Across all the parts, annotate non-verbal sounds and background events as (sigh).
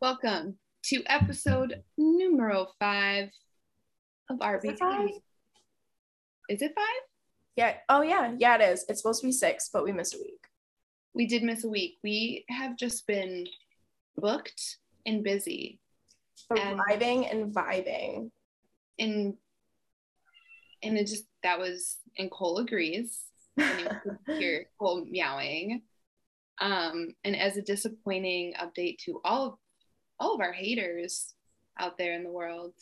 Welcome to episode numero five of RBT. five? Is it five? Yeah. Oh yeah. Yeah, it is. It's supposed to be six, but we missed a week. We did miss a week. We have just been booked and busy. And- Thriving and vibing. And and it just that was and Cole agrees. And you can (laughs) hear Cole meowing. Um, and as a disappointing update to all of all of our haters out there in the world,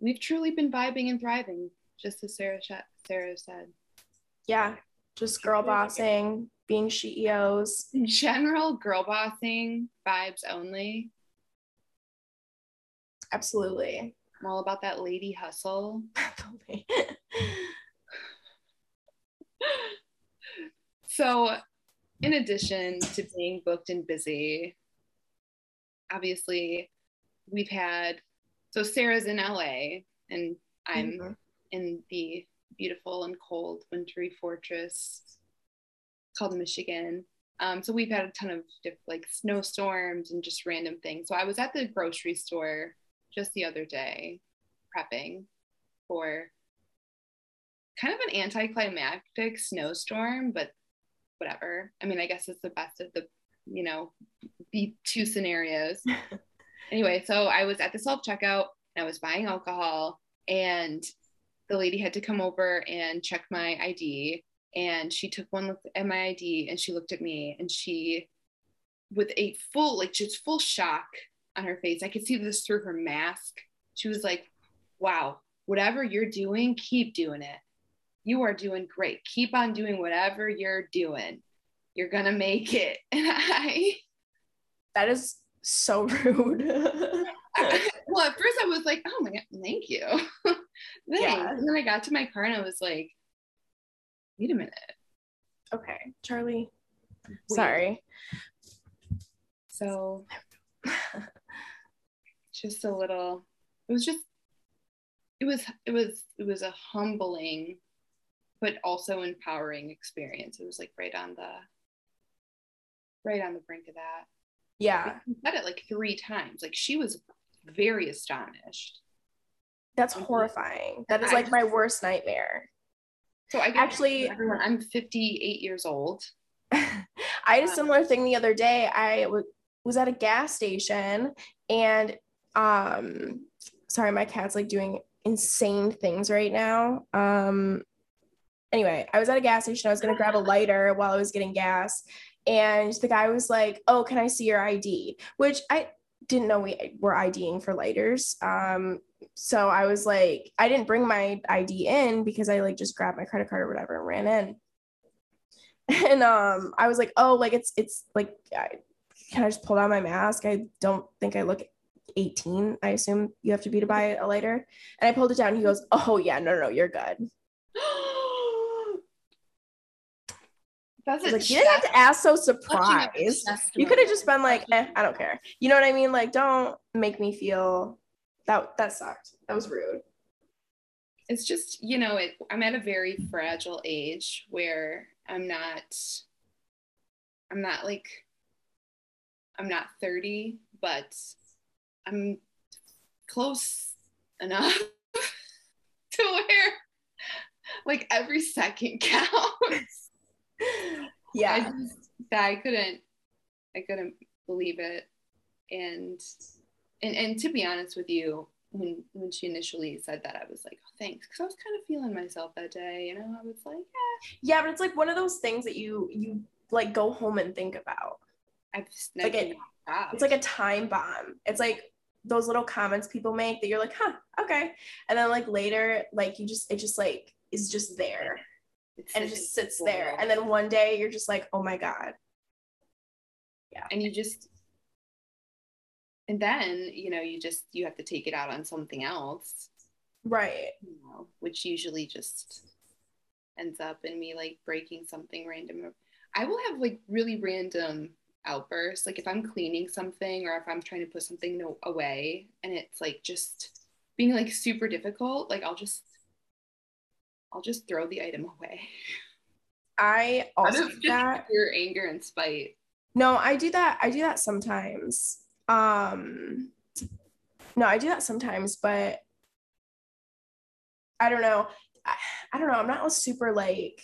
we've truly been vibing and thriving, just as Sarah sh- Sarah said. Yeah. Just girl bossing, being CEOs. In general girl bossing vibes only. Absolutely. I'm all about that lady hustle. (laughs) So, in addition to being booked and busy, obviously, we've had so Sarah's in LA and I'm Mhm. in the beautiful and cold wintry fortress called Michigan. Um, so we've had a ton of diff- like snowstorms and just random things. So I was at the grocery store just the other day prepping for kind of an anticlimactic snowstorm, but whatever. I mean, I guess it's the best of the, you know, the two scenarios. (laughs) anyway, so I was at the self checkout and I was buying alcohol, and the lady had to come over and check my ID. And she took one look at my ID and she looked at me and she, with a full, like just full shock on her face, I could see this through her mask. She was like, wow, whatever you're doing, keep doing it. You are doing great. Keep on doing whatever you're doing. You're going to make it. (laughs) And I, That is so (laughs) rude. well, at first I was like, oh my God, thank you. (laughs) Thanks. Yeah. And then I got to my car and I was like, wait a minute. okay, Charlie. Wait. Sorry. So (laughs) just a little, it was just, it was, it was, it was a humbling, but also empowering experience. It was like right on the, right on the brink of that. Yeah. I said it like three times. Like she was very astonished. That's horrifying. That is like my worst nightmare. So I Actually- everyone, I'm 58 years old. (laughs) I had a similar thing the other day. I w- was at a gas station and um sorry, my cat's like doing insane things right now. Um anyway, I was at a gas station. I was gonna grab a lighter while I was getting gas, and the guy was like, Oh, can I see your ID? Which I didn't know we were IDing for lighters. Um, so I was like, I didn't bring my ID in because I like just grabbed my credit card or whatever and ran in. (laughs) And um i was like oh like it's it's like I, can i just pull down my mask? I don't think i look 18 i assume you have to be to buy a lighter. And i pulled it down. He goes oh yeah no no, no you're good (gasps) (gasps) (gasps) That's I was a like you didn't have to ask so clutching at the surprised. you could have just been like eh, i don't care. You know what i mean? Like don't make me feel that that sucked. That was rude. It's just you know it, i'm at a very fragile age where i'm not i'm not like i'm not 30 but i'm close enough (laughs) to where like every second (laughs) counts (laughs) I yeah just, I couldn't I couldn't believe it. And and and to be honest with you when when she initially said that I was like oh, thanks because I was kind of feeling myself that day you know? I was like yeah. Yeah but it's like one of those things that you you like go home and think about. I've Like it- it's like a time bomb. It's like those little comments people make that you're like, huh, okay. And then like later, like you just it just like is just there It's and it just sits cool there. And then one day you're just like, oh my God. Yeah. And you just and then you know you just you have to take it out on something else Right. you know, which usually just ends up in me like breaking something random. I will have like really random outbursts, like if I'm cleaning something or if I'm trying to put something no- away and it's like just being like super difficult, like I'll just I'll just throw the item away. I also of do that. pure anger and spite. No, I do that. I do that sometimes. Um, no, I do that sometimes, but I don't know. I, I don't know. I'm not a super like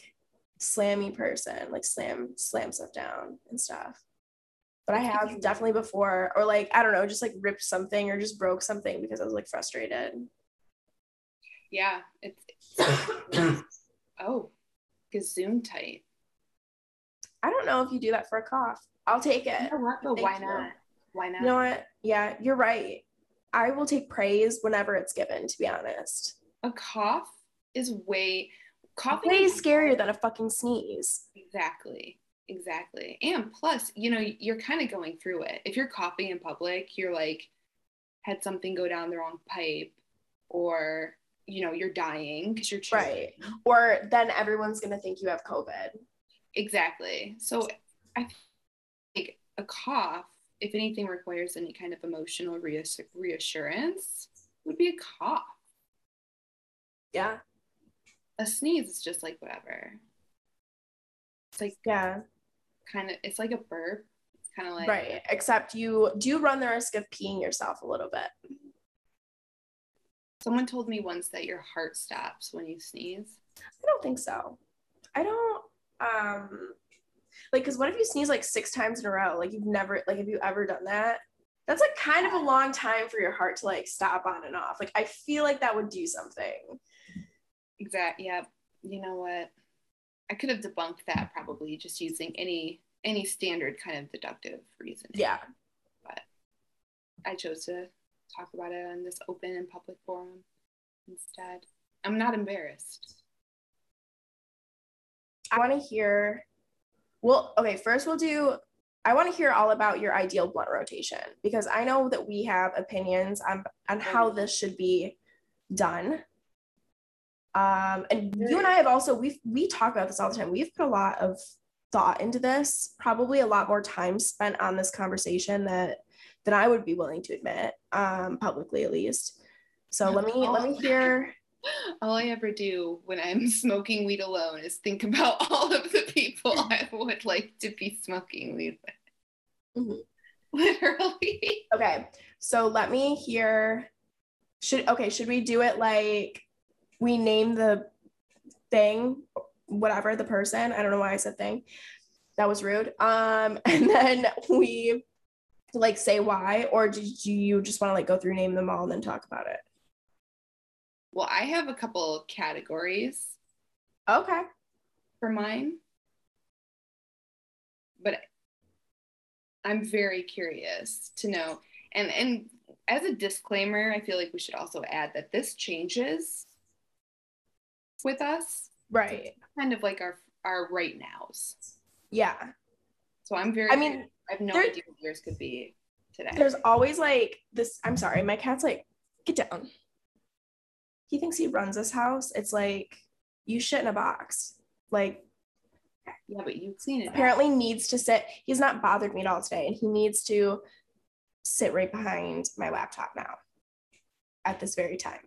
slammy person, like slam slam stuff down and stuff. But I have (laughs) definitely before, or like I don't know, just like ripped something or just broke something because I was like frustrated. Yeah, it's, (coughs) oh, gazoon tight. I don't know if you do that for a cough. I'll take it. You know what? But why not? Why not? You know what? Yeah, you're right. I will take praise whenever it's given, to be honest. A cough is way coughing way scarier than a fucking sneeze. Exactly. Exactly. And plus, you know, you're kind of going through it. If you're coughing in public, you're like had something go down the wrong pipe or you know, you're dying because you're right. Or then everyone's gonna think you have COVID. Exactly. So I think a cough, if anything requires any kind of emotional reassurance, would be a cough. Yeah. A sneeze is just like whatever. It's like yeah, kind of. It's like a burp. It's kind of like right. Except you do run the risk of peeing yourself a little bit. Someone told me once that your heart stops when you sneeze. I don't think so. I don't um like because what if you sneeze like six times in a row? Like you've never like have you ever done that? That's like kind of a long time for your heart to like stop on and off. Like I feel like that would do something. Exact. Yeah. You know what? I could have debunked that probably just using any any standard kind of deductive reasoning. Yeah. But I chose to talk about it on this open and public forum instead. I'm not embarrassed. I want to hear. Well, okay, first we'll do. I want to hear all about your ideal blunt rotation because I know that we have opinions on, on how this should be done. Um, and you and I have also we we talk about this all the time. We've put a lot of thought into this, probably a lot more time spent on this conversation that than I would be willing to admit, um, publicly at least. So let me let me hear. All I ever do when I'm (laughs) smoking weed alone is think about (laughs) all of the people (laughs) I would like to be smoking weed with. Mm-hmm. Literally. Okay, so let me hear. Should okay? Should we do it like we name the thing, whatever the person. I don't know why I said thing. That was rude. Um, and then we like say why, or did you just want to like go through name them all and then talk about it? Well, I have a couple categories. Okay. For mine. But I'm very curious to know. And and as a disclaimer, I feel like we should also add that this changes with us. Right. Kind of like our our right nows. Yeah. So I'm very I mean I have no there, idea what yours could be today. There's always like this I'm sorry, my cat's like, get down. He thinks he runs this house. It's like you shit in a box. Like yeah, but you've seen it. Apparently needs to sit. He's not bothered me at all today, and he needs to sit right behind my laptop now at this very time.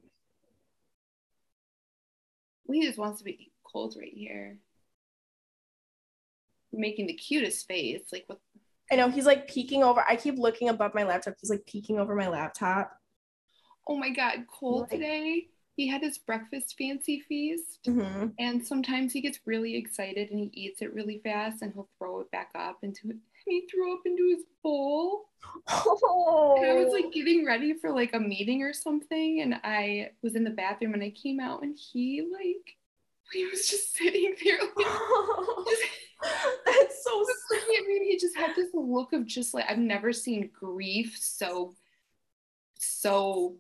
he just wants to be cold right here. Making the cutest face. Like what I know he's like peeking over. I keep looking above my laptop. He's like peeking over my laptop. Oh my god, Cole like, today. He had his breakfast fancy feast, mm-hmm. and sometimes he gets really excited and he eats it really fast, and he'll throw it back up into it. He threw up into his bowl. Oh. And I was like getting ready for like a meeting or something, and I was in the bathroom and I came out and he like (laughs) he was just sitting there. Like, (laughs) just, (laughs) That's so sweet. I mean, he just had this look of just like I've never seen grief so so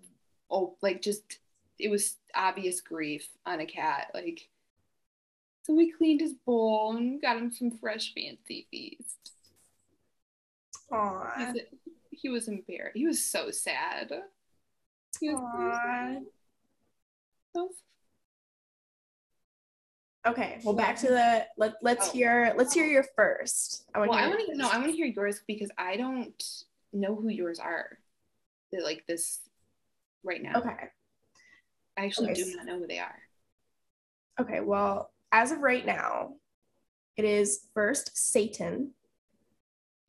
oh like just it was obvious grief on a cat like so we cleaned his bowl and got him some fresh fancy feast Aww. he was embarrassed. He was so sad. He was Aww. So Okay, well, back to the let let's oh. hear let's hear your first. I want. Well, I want to know. I want to hear yours because I don't know who yours are. They're like this right now. Okay. I actually okay. do not know who they are. Okay, well, as of right now, it is first Satan.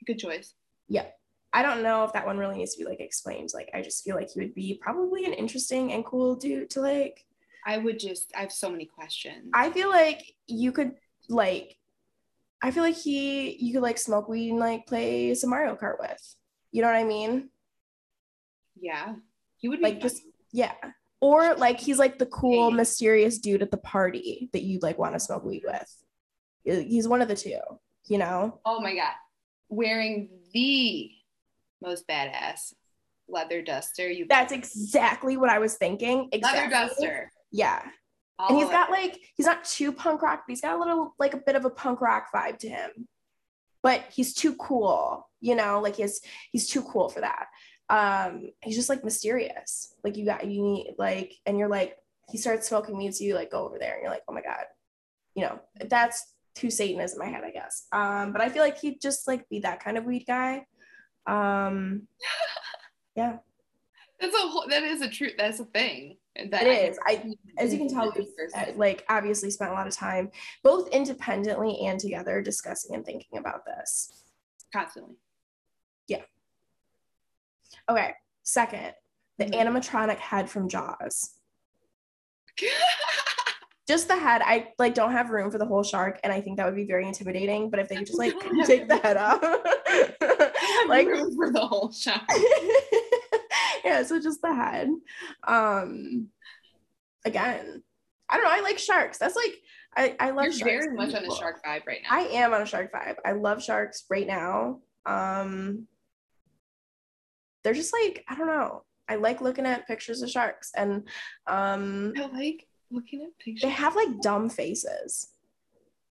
Good choice. Yep. I don't know if that one really needs to be like explained. Like I just feel like he would be probably an interesting and cool dude to like. I would just I have so many questions. I feel like you could like I feel like he you could like smoke weed and like play some Mario Kart with. You know what I mean? Yeah. He would like just yeah. Or like he's like the cool, Hey. mysterious dude at the party that you like want to smoke weed with. He's one of the two, you know? Oh my god. Wearing the most badass leather duster you That's exactly what I was thinking. Exactly. leather duster. Yeah. All and he's got like he's not too punk rock, but he's got a little like a bit of a punk rock vibe to him. But he's too cool, you know, like he's he's too cool for that. Um, he's just like mysterious. Like you got you need like, and you're like, he starts smoking weed, so you like go over there and you're like, oh my god, you know, that's too Satanism in my head, I guess. Um, but I feel like he'd just like be that kind of weed guy. Um, (laughs) yeah, That's a whole that is a truth. That's a thing. That it is. I as you can tell, uh, like obviously spent a lot of time both independently and together discussing and thinking about this. constantly. Yeah. Okay, second, the Mhm. animatronic head from Jaws. (laughs) Just the head. I like don't have room for the whole shark, and I think that would be very intimidating. But if they could just like (laughs) take the head off, (laughs) like room for the whole shop. Yeah, (laughs) so just the head. Um, again, I don't know. I like sharks. That's like I I love. You're sharks very much on a shark vibe right now. I am on a shark vibe. I love sharks right now. Um, they're just like I don't know. I like looking at pictures of sharks, and um, I like looking at pictures. they have like dumb faces.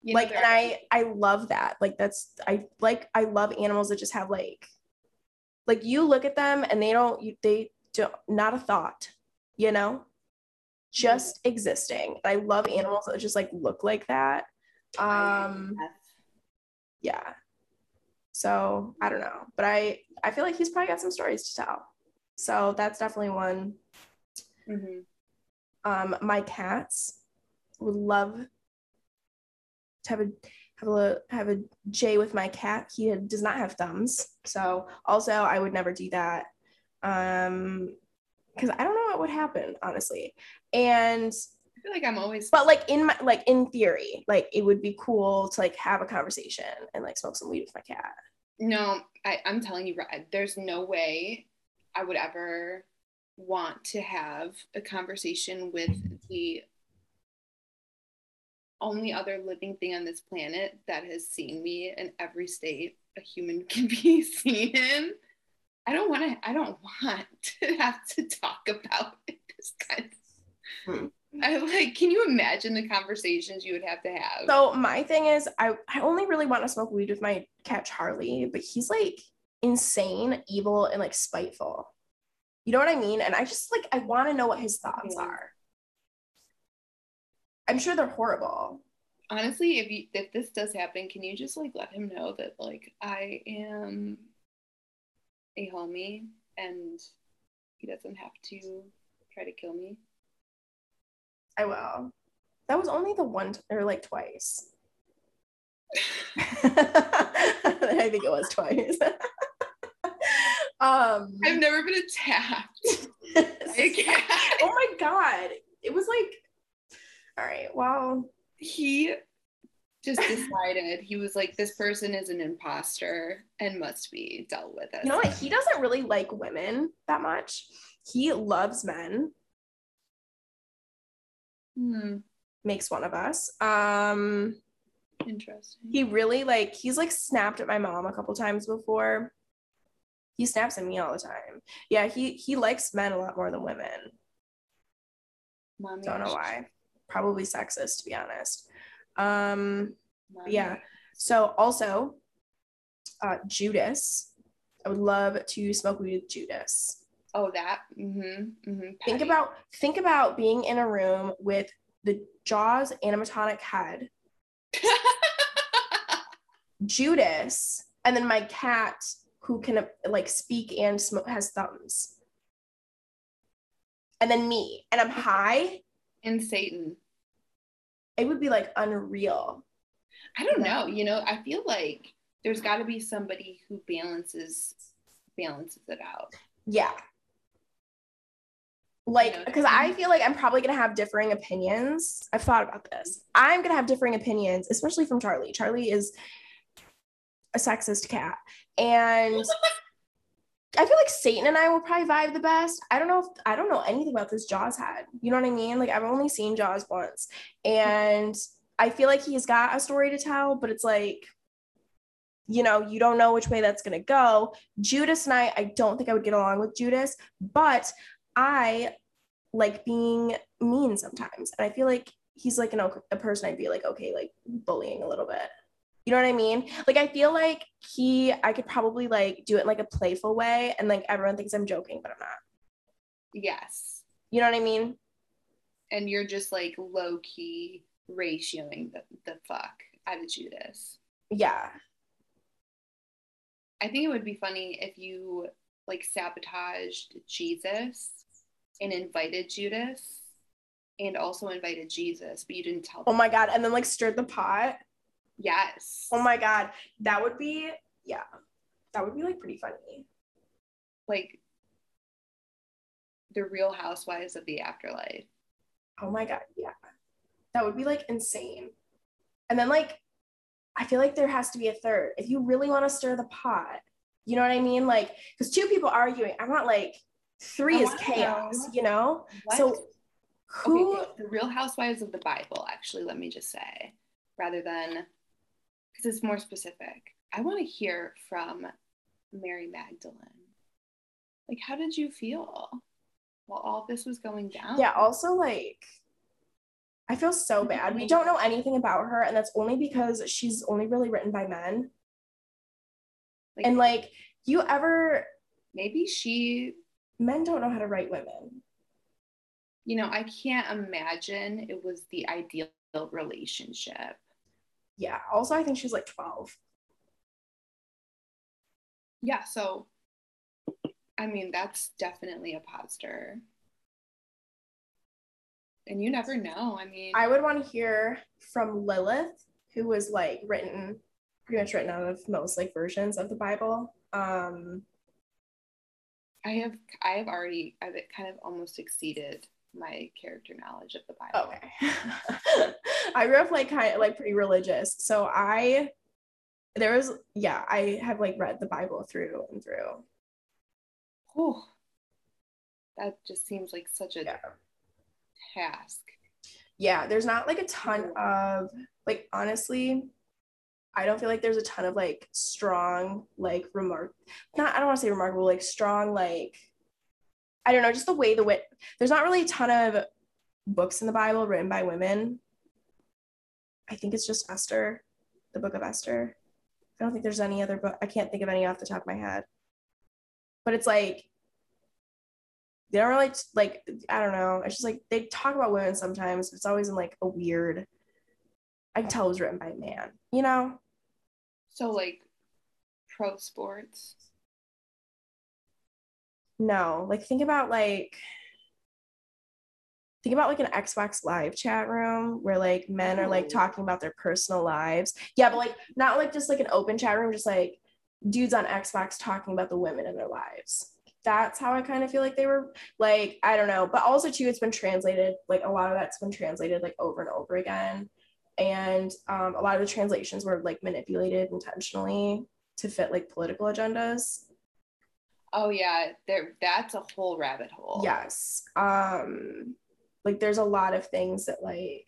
You know, like, and I I love that. Like that's I like I love animals that just have like, like you look at them and they don't you they don't not a thought, you know, just existing. I love animals that just like look like that. Um. yeah so i don't know but i i feel like he's probably got some stories to tell so that's definitely one Mhm. um my cats would love to have a have a have a j with my cat. He does not have thumbs. So also i would never do that. Um because i don't know what would happen honestly. And I feel like I'm always but like in my like in theory like it would be cool to like have a conversation and like smoke some weed with my cat. No, I, I'm telling you, there's no way I would ever want to have a conversation with the only other living thing on this planet that has seen me in every state a human (laughs) can be seen in. I don't want to. I don't want (laughs) to have to talk about (laughs) this kind. Of, Hmm. I like. Can you imagine the conversations you would have to have? so my thing is i i only really want to smoke weed with my cat charlie but he's like insane evil and like spiteful you know what i mean and i just like i want to know what his thoughts Yeah. are i'm sure they're horrible. Honestly if you if this does happen can you just like let him know that like i am a homie and he doesn't have to try to kill me? I will. That was only the one t- or like twice. (laughs) I think it was twice. (laughs) Um i've never been attacked. By a cat. oh my god. It was like all right well he just decided he was like this person is an imposter and must be dealt with you know what? he doesn't really like women that much. He loves men. Hmm, makes one of us. Um interesting. he really like he's like snapped at my mom a couple times before. He snaps at me all the time. Yeah he he likes men a lot more than women. Mommy, don't know why probably sexist to be honest. Um yeah. so also uh judas. I would love to smoke weed with judas. Oh that mm-hmm, mm-hmm. think about think about being in a room with the jaws animatronic head. (laughs) Judas and then my cat who can like speak and smoke has thumbs. And then me and i'm high and satan it would be like unreal I don't know. You know, I feel like there's got to be somebody who balances balances it out. Yeah. Like, You know, because I feel like I'm probably gonna have differing opinions. I've thought about this. I'm gonna have differing opinions, especially from Charlie. Charlie is a sexist cat. And (laughs) I feel like Satan and I will probably vibe the best. I don't know if I don't know anything about this Jaws head. You know what I mean? Like I've only seen Jaws once. And I feel like he's got a story to tell, but it's like, you know, you don't know which way that's gonna go. Judas and I, I don't think I would get along with Judas, but I like being mean sometimes. And I feel like he's like an, a person I'd be like, okay, like bullying a little bit. You know what I mean? Like I feel like he I could probably like do it in like a playful way and like everyone thinks I'm joking, but I'm not. Yes. You know what I mean? And you're just like low key ratioing the, the fuck out of Judas. Yeah. I think it would be funny if you like sabotaged Jesus and invited Judas and also invited Jesus, but you didn't tell Oh my god. And then like stirred the pot. Yes. Oh my god. That would be yeah. That would be like pretty funny. Like the real housewives of the afterlife. Oh my god, yeah. That would be like insane. And then like I feel like there has to be a third. If you really want to stir the pot, you know what I mean? Like cuz two people arguing, I want like three I is chaos, know. you know? What? So who okay, the real housewives of the Bible, actually, let me just say, rather than because it's more specific. I want to hear from Mary Magdalene. Like, how did you feel while all this was going down? Yeah, also like I feel so bad. We don't know anything about her and that's only because she's only really written by men. Like, And like you ever maybe she, men don't know how to write women. you know, I can't imagine it was the ideal relationship. Yeah. Also I think she's like 12. Yeah, so I mean, that's definitely a poster. And you never know. I mean, I would want to hear from Lilith, who was like written pretty much written out of most like versions of the Bible. Um I have I have already I've kind of almost exceeded my character knowledge of the Bible. okay. (laughs) I grew up like kind of like pretty religious. So I there was yeah, I have like read the Bible through and through. Whew. That just seems like such a Yeah. task. Yeah, there's not like a ton of like honestly, I don't feel like there's a ton of like strong like remark not I don't want to say remarkable like strong like I don't know just the way the way there's not really a ton of books in the Bible written by women. I think it's just Esther, the book of Esther. I don't think there's any other book. I can't think of any off the top of my head. But it's like they don't really like I don't know. It's just like they talk about women sometimes. But it's always in like a weird. I can tell it was written by a man. You know? So like pro sports. No. Like think about like think about like an Xbox Live chat room where like men are like talking about their personal lives. Yeah, but like not like just like an open chat room, just like dudes on Xbox talking about the women in their lives. That's how I kind of feel like they were like, I don't know. But also too, it's been translated, like a lot of that's been translated like over and over again. And um, a lot of the translations were like manipulated intentionally to fit like political agendas. Oh yeah, there that's a whole rabbit hole. Yes. Um like there's a lot of things that like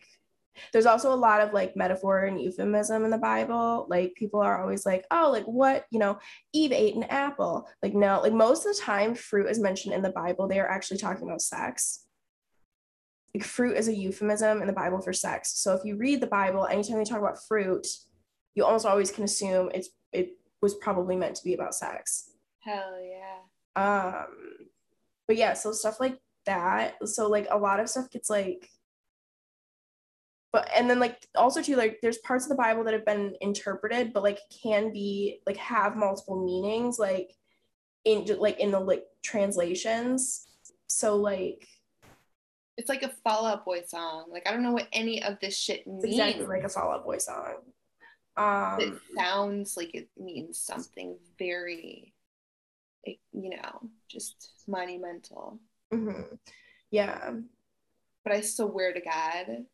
there's also a lot of like metaphor and euphemism in the Bible. Like people are always like, oh, like what, you know, Eve ate an apple. Like no, like most of the time fruit is mentioned in the Bible, they are actually talking about sex. Like fruit is a euphemism in the Bible for sex. So if you read the Bible, anytime they talk about fruit, you almost always can assume it's it was probably meant to be about sex. Hell yeah. Um, but yeah, so stuff like that. So like a lot of stuff gets like, but and then like also too like there's parts of the Bible that have been interpreted, but like can be like have multiple meanings, like in like in the like translations. So like It's like a Fall Out Boy song. Like I don't know what any of this shit means. exactly like a Fall Out Boy song. it Um, sounds like it means something very you know, just monumental. Mm-hmm. Yeah. But I swear to God,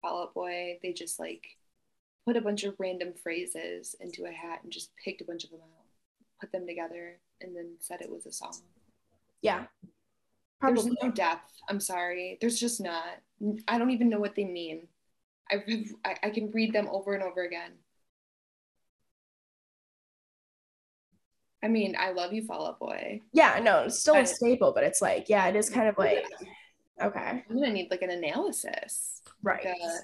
Fall Out Boy, they just like put a bunch of random phrases into a hat and just picked a bunch of them out, put them together, and then said it was a song. Yeah. Probably. There's no depth. I'm sorry. There's just not. I don't even know what they mean. I, I, I can read them over and over again. I mean, I love you, Fall Out Boy. Yeah, no, it's still but, a staple, but it's like, yeah, it is kind of like, okay. I'm gonna need like an analysis. Right. Like a,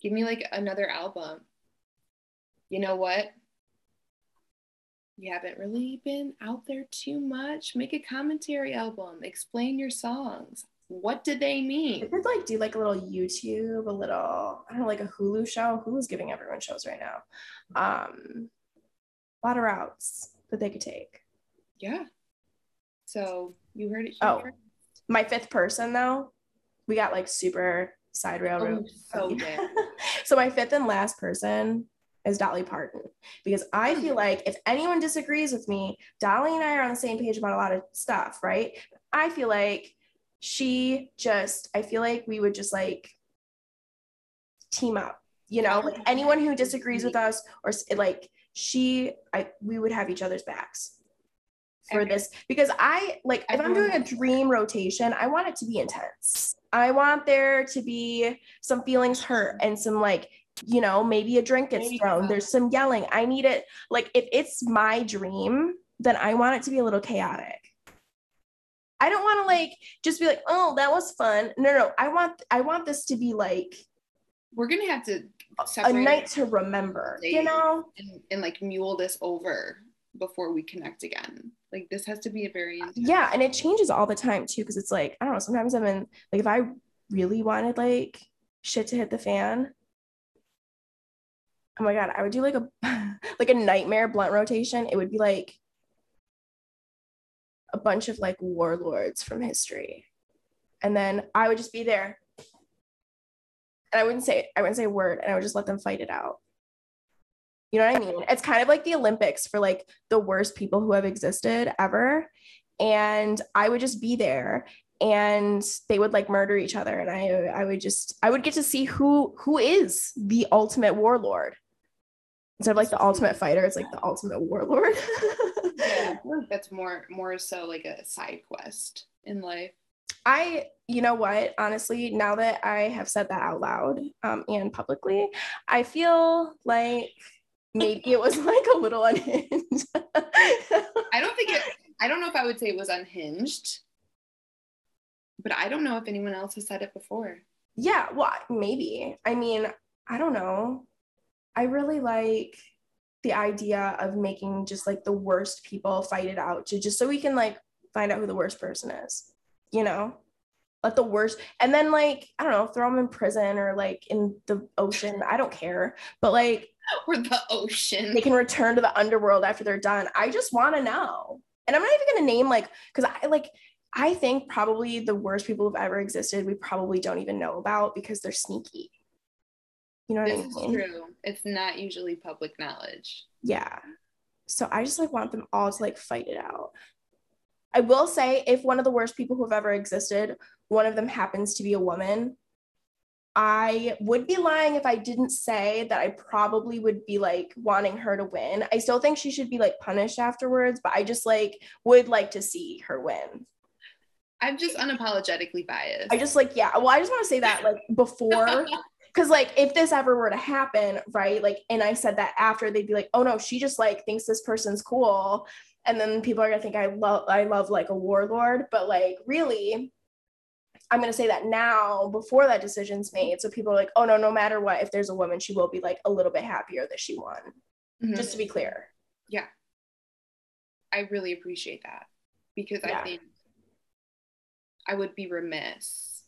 give me like another album. You know what? You haven't really been out there too much. Make a commentary album. Explain your songs. What did they mean? I could like do like a little YouTube, a little, I don't know, like a Hulu show. Hulu's giving everyone shows right now. Um, a lot of routes that they could take. Yeah. So you heard it. Oh, my fifth person though, we got like super side railroad. Oh, so (laughs) so my fifth and last person is Dolly Parton because I feel hmm. like if anyone disagrees with me, Dolly and I are on the same page about a lot of stuff, right? I feel like she just, I feel like we would just like team up, you know, like anyone who disagrees with us or like she I we would have each other's backs for okay. this because I like if I'm doing a dream rotation, I want it to be intense. I want there to be some feelings hurt and some like you know maybe a drink gets thrown. There's some yelling. I need it like if it's my dream, then I want it to be a little chaotic. I don't want to like just be like, oh, that was fun. No, no, I want I want this to be like we're gonna have to a night to remember, you know, and, and, like mule this over before we connect again. Like this has to be a very uh, intense- yeah, and it changes all the time too because it's like I don't know. Sometimes I'm in like if I really wanted like shit to hit the fan. Oh my god, I would do like a (laughs) like a nightmare blunt rotation. It would be like a bunch of like warlords from history. And then I would just be there and I wouldn't say I wouldn't say a word and I would just let them fight it out. You know what I mean? It's kind of like the Olympics for like the worst people who have existed ever. And I would just be there and they would like murder each other and I I would just I would get to see who who is the ultimate warlord. Instead of like the ultimate fighter, it's like the ultimate warlord. (laughs) yeah, that's more more so like a side quest in life. I, you know what, honestly, now that I have said that out loud um, and publicly, I feel like maybe it was (laughs) like a little unhinged. (laughs) I don't think it, I don't know if I would say it was unhinged, but I don't know if anyone else has said it before. Yeah, well, maybe. I mean, I don't know. I really like the idea of making just like the worst people fight it out to just so we can like find out who the worst person is you know let the worst. And then like i don't know throw them in prison or like in the ocean. I don't care. But like (laughs) or the ocean. they can return to the underworld after they're done. I just want to know. And i'm not even going to name like because i like i think probably the worst people who've ever existed we probably don't even know about because they're sneaky. You know what this i mean? Is true. It's not usually public knowledge. Yeah. So i just like want them all to like fight it out I will say, if one of the worst people who have ever existed, one of them happens to be a woman, I would be lying if I didn't say that I probably would be like wanting her to win. I still think she should be like punished afterwards, but I just like would like to see her win. I'm just unapologetically biased. I just like, yeah. Well, I just want to say that like before, (laughs) because like if this ever were to happen, right? Like, and I said that after, they'd be like, oh no, she just like thinks this person's cool and then people are gonna think I love I love like a warlord, but like really, I'm gonna say that now before that decision's made. So people are like, oh no, no matter what, if there's a woman, she will be like a little bit happier that she won. Mm-hmm. Just to be clear. Yeah. I really appreciate that because yeah. I think I would be remiss.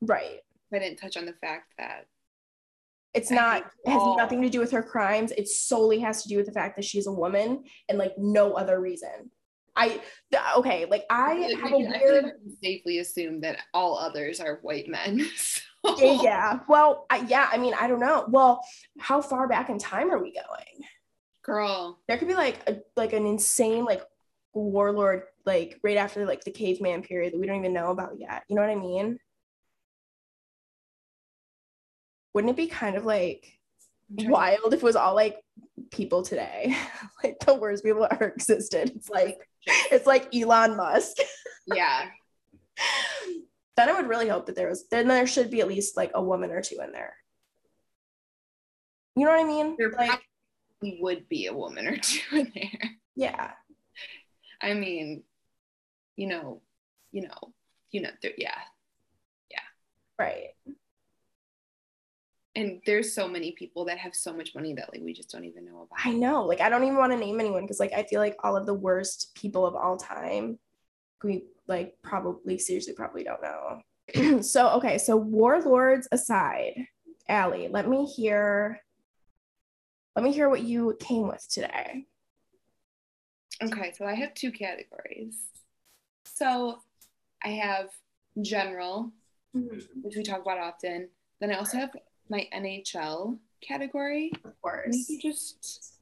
Right. If I didn't touch on the fact that it's not it has nothing to do with her crimes. It solely has to do with the fact that she's a woman and like no other reason. I okay, like I have a weird I safely assume that all others are white men. (laughs) So. Yeah. Well, I, yeah, I mean, I don't know. Well, how far back in time are we going? Girl. There could be like a like an insane like warlord like right after like the caveman period that we don't even know about yet. You know what I mean? Wouldn't it be kind of like wild if it was all like people today, (laughs) like the worst people that ever existed? It's like it's like Elon Musk. (laughs) Yeah. then I would really hope that there was then there should be at least like a woman or two in there. You know what I mean? There like, probably would be a woman or (laughs) two in there. Yeah. I mean, you know, you know, you know, yeah. Yeah. Right. And there's so many people that have so much money that like we just don't even know about. I know. Like I don't even want to name anyone because like I feel like all of the worst people of all time we like probably seriously probably don't know. (clears throat) so okay, so warlords aside, Ally, let me hear let me hear what you came with today. Okay, so I have two categories. So I have general, mm-hmm. which we talk about often. Then I also have my NHL category. Of course. Maybe just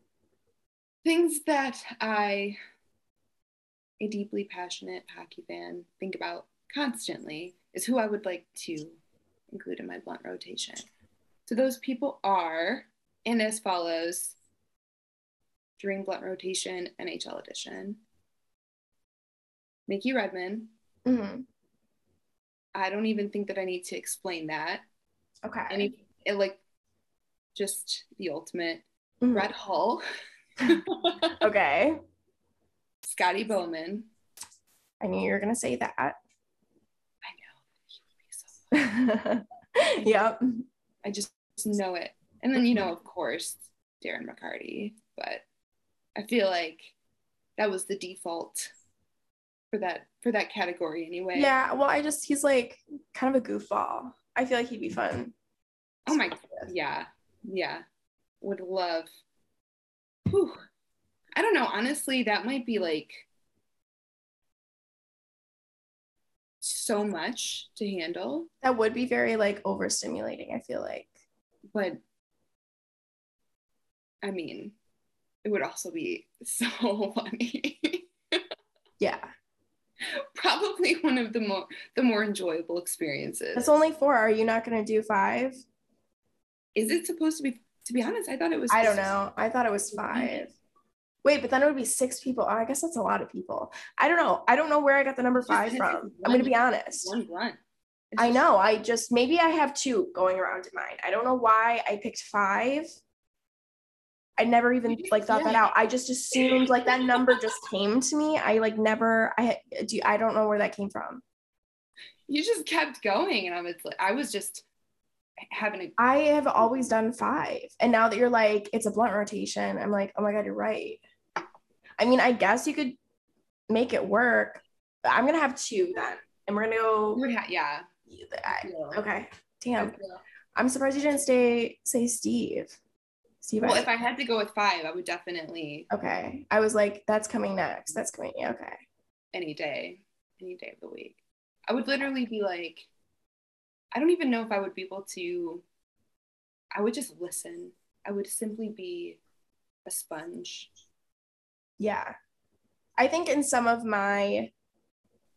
things that I, a deeply passionate hockey fan, think about constantly is who I would like to include in my blunt rotation. So those people are, and as follows during Blunt Rotation NHL Edition. Mickey Redmond. Mm-hmm. I don't even think that I need to explain that. Okay. Any, it like just the ultimate. Mm-hmm. Brett Hull. (laughs) okay. Scotty Bowman. I knew you were gonna say that. I know. So (laughs) yep. I just know it. And then, you know, of course, Darren McCarty, but I feel like that was the default for that for that category anyway. Yeah, well, I just he's like kind of a goofball. I feel like he'd be fun. Oh my god. Yeah. Yeah. Would love. Whew. I don't know. Honestly, that might be like so much to handle. That would be very like overstimulating, I feel like. But I mean, it would also be (laughs) so funny. (laughs) yeah. Probably one of the more the more enjoyable experiences. It's only four. Are you not going to do five? Is it supposed to be? To be honest, I thought it was. I don't know. I thought it was five. Wait, but then it would be six people. Oh, I guess that's a lot of people. I don't know. I don't know where I got the number five from. I'm going to be honest. One blunt. I know. I just maybe I have two going around in mine. I don't know why I picked five. I never even like thought yeah. that out. I just assumed like that number just came to me. I like never I do I don't know where that came from. You just kept going and I was like I was just having a I have always done 5. And now that you're like it's a blunt rotation, I'm like, "Oh my god, you're right." I mean, I guess you could make it work. I'm going to have two then. And we're to go Yeah. I, okay. Damn. I'm surprised you didn't stay say Steve. Steve. Well, if I had to go with five, I would definitely. Okay. I was like, that's coming next. That's coming. Yeah, okay. Any day, any day of the week. I would literally be like, I don't even know if I would be able to. I would just listen. I would simply be a sponge. Yeah. I think in some of my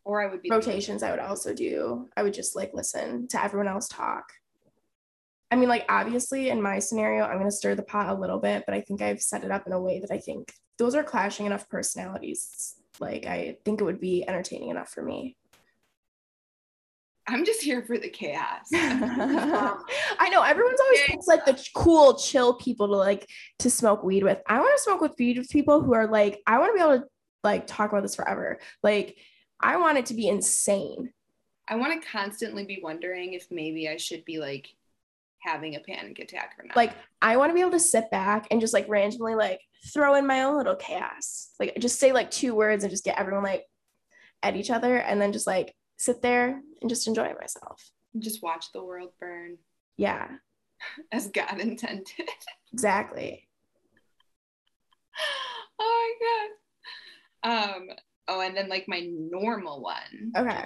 or I would be rotations, I would also do. I would just like listen to everyone else talk I mean, like, obviously, in my scenario, I'm going to stir the pot a little bit, but I think I've set it up in a way that I think those are clashing enough personalities. Like, I think it would be entertaining enough for me. I'm just here for the chaos. (laughs) Um, I know everyone's always thinks like the cool, chill people to like to smoke weed with. I want to smoke with people who are like, I want to be able to like talk about this forever. Like, I want it to be insane. I want to constantly be wondering if maybe I should be like having a panic attack or not. Like I want to be able to sit back and just like randomly like throw in my own little chaos. Like just say like two words and just get everyone like at each other and then just like sit there and just enjoy myself. Just watch the world burn. Yeah. (laughs) As God intended. Exactly. (laughs) oh my god. Um oh and then like my normal one. Okay.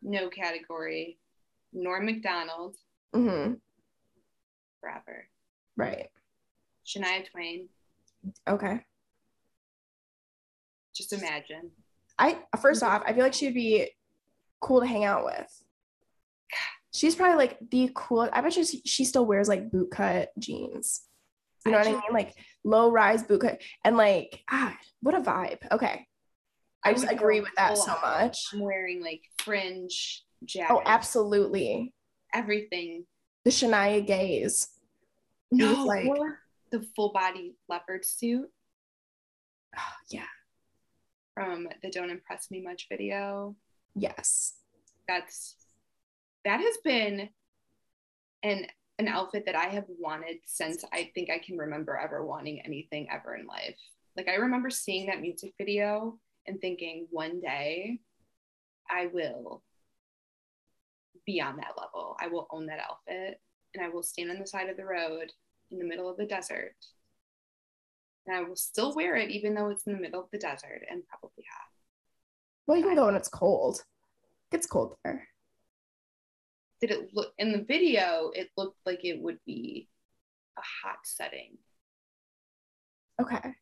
No category. Norm Macdonald. Mm-hmm forever. Right. Shania Twain. Okay. Just imagine. I first off, I feel like she'd be cool to hang out with. She's probably like the coolest. I bet you she, she still wears like bootcut jeans. You know what I mean? Like low rise bootcut and like ah, what a vibe. Okay. I just agree with that so much. I'm wearing like fringe jacket. Oh, absolutely. Everything. The Shania gaze. No, like- or the full body leopard suit Oh, (sighs) yeah. from the Don't Impress Me Much video. Yes. That's that has been an an outfit that I have wanted since I think I can remember ever wanting anything ever in life. Like I remember seeing that music video and thinking one day I will be on that level. I will own that outfit and I will stand on the side of the road in the middle of the desert. And I will still wear it even though it's in the middle of the desert and probably hot. Well, you can go when it's cold. It's cold there. Did it look in the video? It looked like it would be a hot setting, Okay.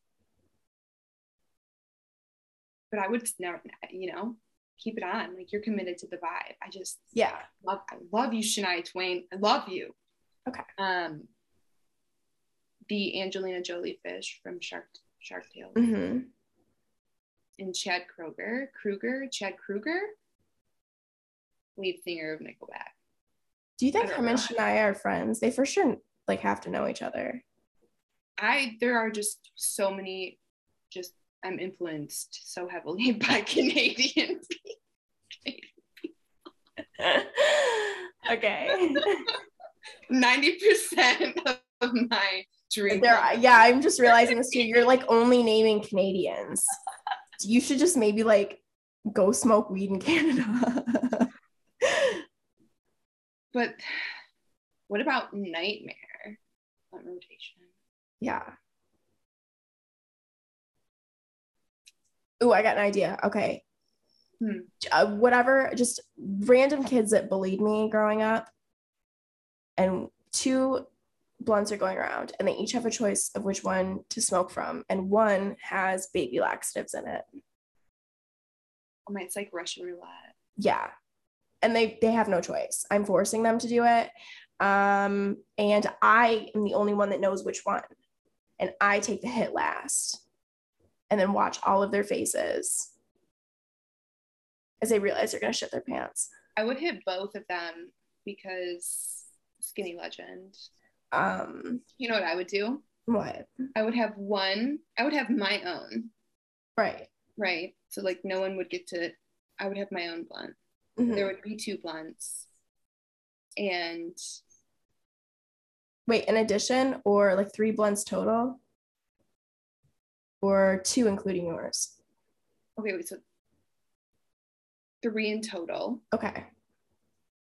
but I would never, you know, keep it on. Like you're committed to the vibe. I just Yeah. love, I love you, Shania Twain. I love you. Okay. Um, the Angelina Jolie fish from Shark Shark Tale hmm and Chad Kroger, Kroeger, Chad Kroeger, lead singer of Nickelback. Do you think I don't and. Shania are friends? They for sure like have to know each other. I there are just so many just I'm influenced so heavily (laughs) by Canadian (laughs) okay. (laughs) 90% of my dream. There, yeah, I'm just realizing this too. You're like only naming Canadians. You should just maybe like go smoke weed in Canada. (laughs) But what about Nightmare on rotation? yeah. Oh, I got an idea. Okay. Hmm. Uh, whatever, just random kids that bullied me growing up. And two blunts are going around, and they each have a choice of which one to smoke from. And one has baby laxatives in it. Oh my, it's like Russian roulette. yeah and they they have no choice i'm forcing them to do it um and i am the only one that knows which one and i take the hit last and then watch all of their faces as they realize they're going to shit their pants I would hit both of them because skinny legend. Um You know what I would do? what I would have one, I would have my own, right right? So like no one would get to I would have my own blunt. Mhm. There would be two blunts. And wait in addition or like three blunts total or two including yours okay, wait, so three in total. okay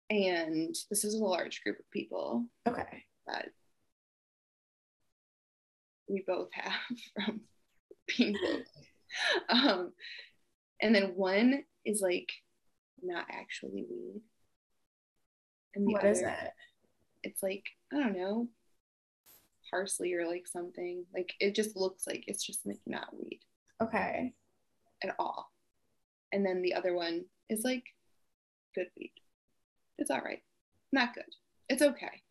And this is a large group of people okay that we both have (laughs) from being bullied. Um, and then one is like not actually weed. And the what other, is it It's like, I don't know, parsley or like something. Like it just looks like it's just like not weed okay at all. And then the other one is like good weed. It's all right. Not good. It's okay.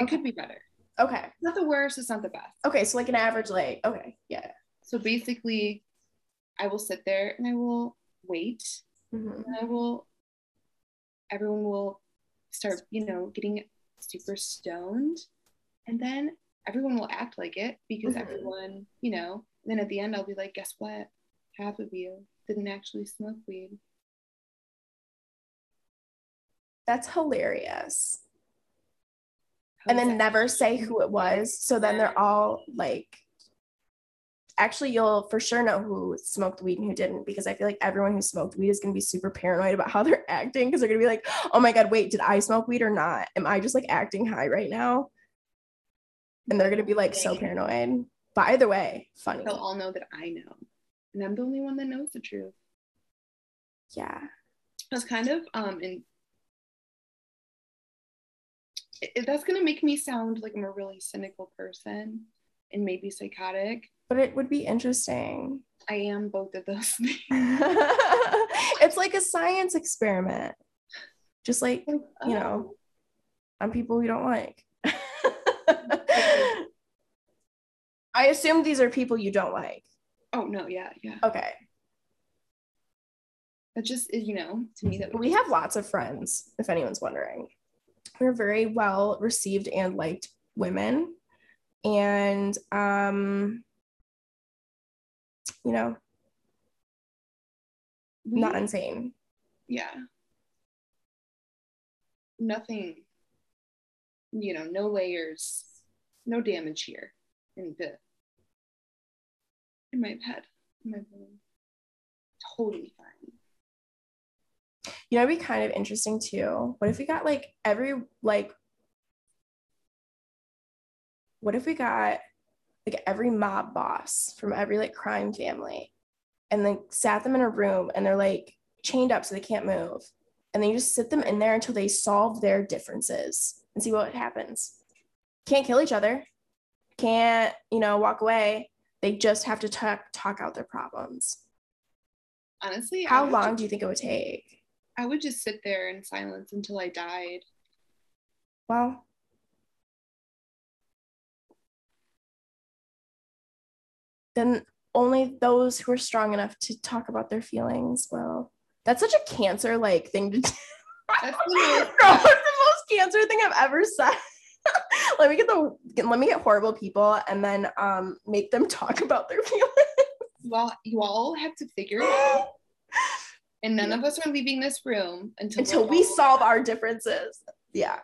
It could be better. okay It's not the worst, it's not the best. okay so like an average like okay yeah So basically, I will sit there and I will wait Mhm. and I will, everyone will start, you know, getting super stoned. And then everyone will act like it because Mhm. everyone, you know, then at the end, I'll be like, guess what? Half of you didn't actually smoke weed. That's hilarious. And then never say who it was. So then they're all like, actually, you'll for sure know who smoked weed and who didn't because I feel like everyone who smoked weed is going to be super paranoid about how (laughs) they're acting because they're going to be like, oh my God, wait, did I smoke weed or not? Am I just like acting high right now? And they're going to be like so paranoid. But either way, funny. They'll all know that I know. And I'm the only one that knows the truth. Yeah. That's kind of um in it, that's gonna make me sound like I'm a really cynical person and maybe psychotic. but it would be interesting. I am both of those things. (laughs) it's like a science experiment, just like oh, you know, oh. on people we don't like. (laughs) I assume these are people you don't like. Oh no, yeah, yeah. Okay. That just you know, to me that we have lots of friends, if anyone's wondering. We're very well received and liked women. And um you know, we, not insane. Yeah. Nothing, you know, no layers, no damage here in the in my head, in my brain. Totally. You know, it'd be kind of interesting too. What if we got like every like what if we got like every mob boss from every like crime family and then sat them in a room and they're like chained up so they can't move? And then you just sit them in there until they solve their differences and see what happens. Can't kill each other. Can't you know walk away. They just have to talk talk out their problems. Honestly how long just, do you think it would take i would just sit there in silence until i died well then only those who are strong enough to talk about their feelings will. That's such a cancer like thing to do. That's the (laughs) most cancer thing I've ever said. (laughs) let me get the let me get horrible people and then um make them talk about their (laughs) feelings. Well, you all have to figure it out. And none of us are leaving this room until until we solve our differences. Yeah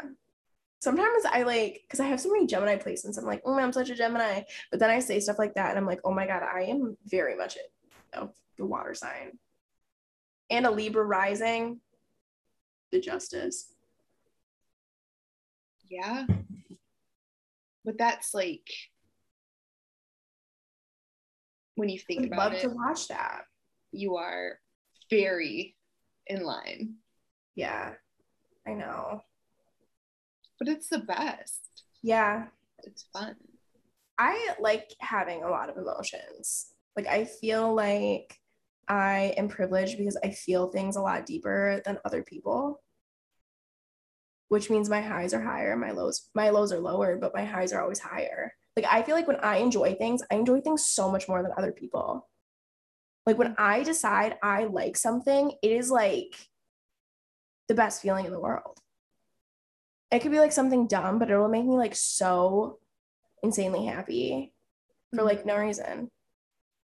sometimes I like because I have so many Gemini placements. I'm like, oh, I'm such a Gemini. But then I say stuff like that, and I'm like, oh my god, I am very much it. Know, the water sign and a Libra rising. The justice. Yeah, but that's like when you think I'd about love it. to watch that. You are very in line. Yeah, I know but it's the best. Yeah. It's fun. I like having a lot of emotions. Like, I feel like I am privileged because I feel things a lot deeper than other people, which means my highs are higher, my lows, my lows are lower, but my highs are always higher. Like, I feel like when I enjoy things, I enjoy things so much more than other people. Like, when mm. I decide I like something, it is like the best feeling in the world it could be like something dumb, but it will make me like so insanely happy for mm. like no reason.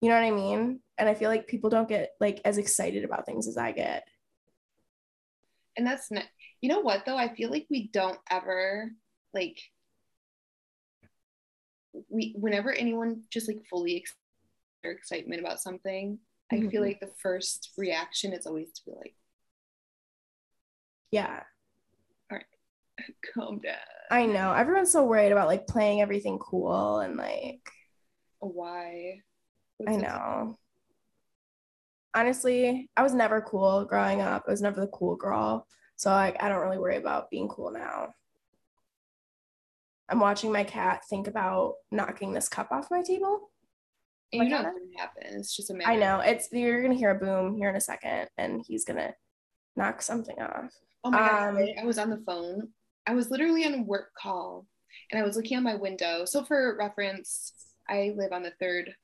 You know what I mean? And I feel like people don't get like as excited about things as I get. And that's not, you know what though? I feel like we don't ever like, we, whenever anyone just like fully excitement about something, mm-hmm. I feel like the first reaction is always to be like, yeah, All right, (laughs) calm down. I know. Everyone's so worried about like playing everything cool and like why? What's I know. Honestly, I was never cool growing up. I was never the cool girl. So like I don't really worry about being cool now. I'm watching my cat think about knocking this cup off my table. You know what's gonna happen. It's just a matter. I know. It's you're gonna hear a boom here in a second, and he's gonna knock something off. Oh my um, god! I was on the phone I was literally on a work call and I was looking out my window. So, for reference, I live on the third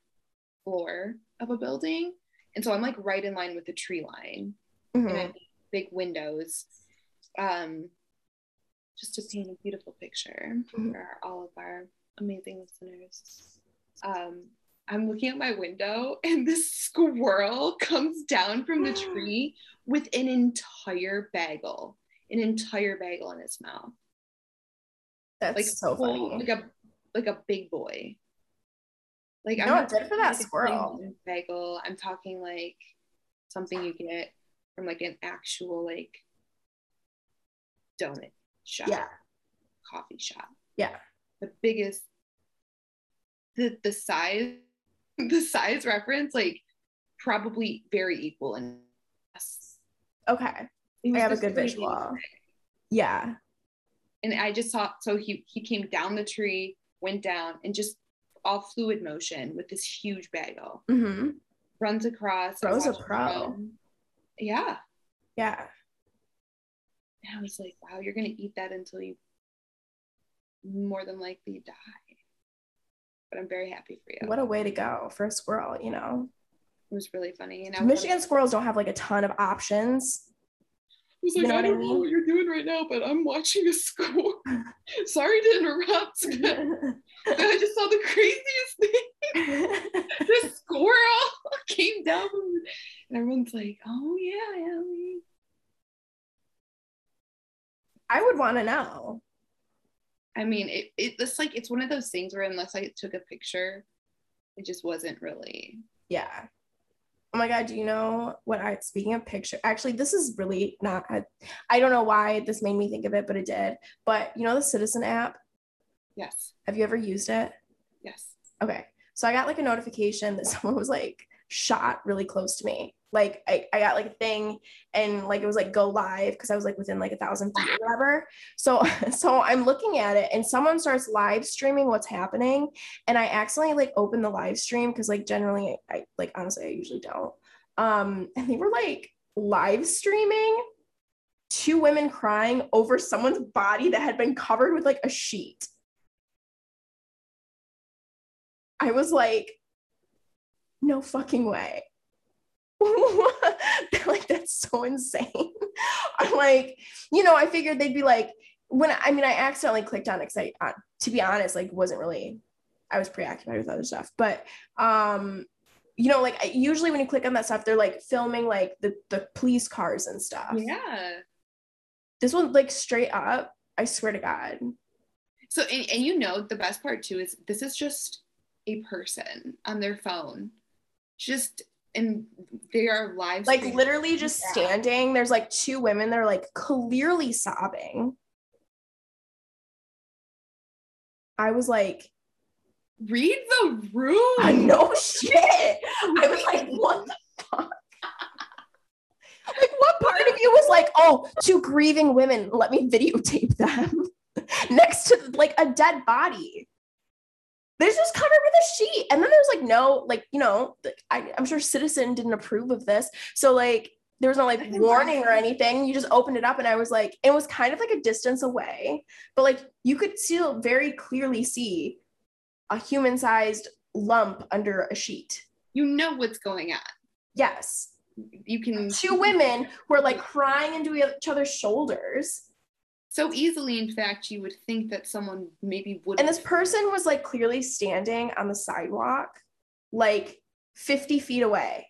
floor of a building. And so I'm like right in line with the tree line mm-hmm. and big windows. Um, just to paint a beautiful picture mm-hmm. for all of our amazing listeners. Um, I'm looking at my window (laughs) and this squirrel comes down from the (gasps) tree with an entire bagel an entire bagel in its mouth. That's like so funny. Like a like a big boy. Like no, I'm not good for that squirrel. Bagel. I'm talking like something you get from like an actual like donut shop. Yeah. Coffee shop. Yeah. The biggest the the size (laughs) the size reference like probably very equal in okay I have a good visual. Yeah. And I just saw so he he came down the tree, went down, and just all fluid motion with this huge bagel. Mm-hmm. Runs across. Bro's a pro. Yeah. Yeah. And I was like, wow, you're gonna eat that until you more than likely die. But I'm very happy for you. What a way to go for a squirrel, you know. It was really funny. And I was Michigan squirrels don't have like a ton of options. was You like, know I don't know mean? what you're doing right now, but I'm watching a score. (laughs) Sorry to interrupt. but (laughs) I just saw the craziest thing. (laughs) this squirrel came down, and everyone's like, "Oh yeah, Ellie." I would want to know. I mean, it, it it's like it's one of those things where unless I took a picture, it just wasn't really. Yeah. Oh my god, do you know what I speaking of picture actually this is really not I I don't know why this made me think of it, but it did. But you know the Citizen app? Yes, Have you ever used it? yes. Okay. So I got like a notification that (laughs) someone was like shot really close to me. Like I, I got like a thing and like it was like go live because I was like within like a thousand feet or whatever. So (laughs) so I'm looking at it and someone starts live streaming what's happening. And I accidentally like open the live stream because like generally I, I like honestly I usually don't. Um and they were like live streaming two women crying over someone's body that had been covered with like a sheet. I was like, no fucking way. (laughs) like, that's so insane. (laughs) I'm like, you know, I figured they'd be like, when I mean, I accidentally clicked on it because I, uh, to be honest, like, wasn't really, I was preoccupied with other stuff. But, um, you know, like, I, usually when you click on that stuff, they're like filming like the, the police cars and stuff. Yeah. This one, like, straight up, I swear to God. So and, and you know the best part too is this is just a person on their phone, just and they are live like streaming. literally just Yeah. standing. There's like two women. They're like clearly sobbing. I was like, read the room. I know shit. I was like, what the fuck? Like, what part of you was like, oh, two grieving women, let me videotape them (laughs) next to like a dead body? They're just covered with a sheet. And then there's like, no, like, you know, I, I'm sure Citizen didn't approve of this. So, like, there was no like warning or anything. You just opened it up, and I was like, it was kind of like a distance away, but like, you could still very clearly see a human sized lump under a sheet. You know what's going on. Yes. You can Two women who are like crying into each other's shoulders. So easily. In fact, you would think that someone maybe would. And this person was like clearly standing on the sidewalk, like 50 feet away.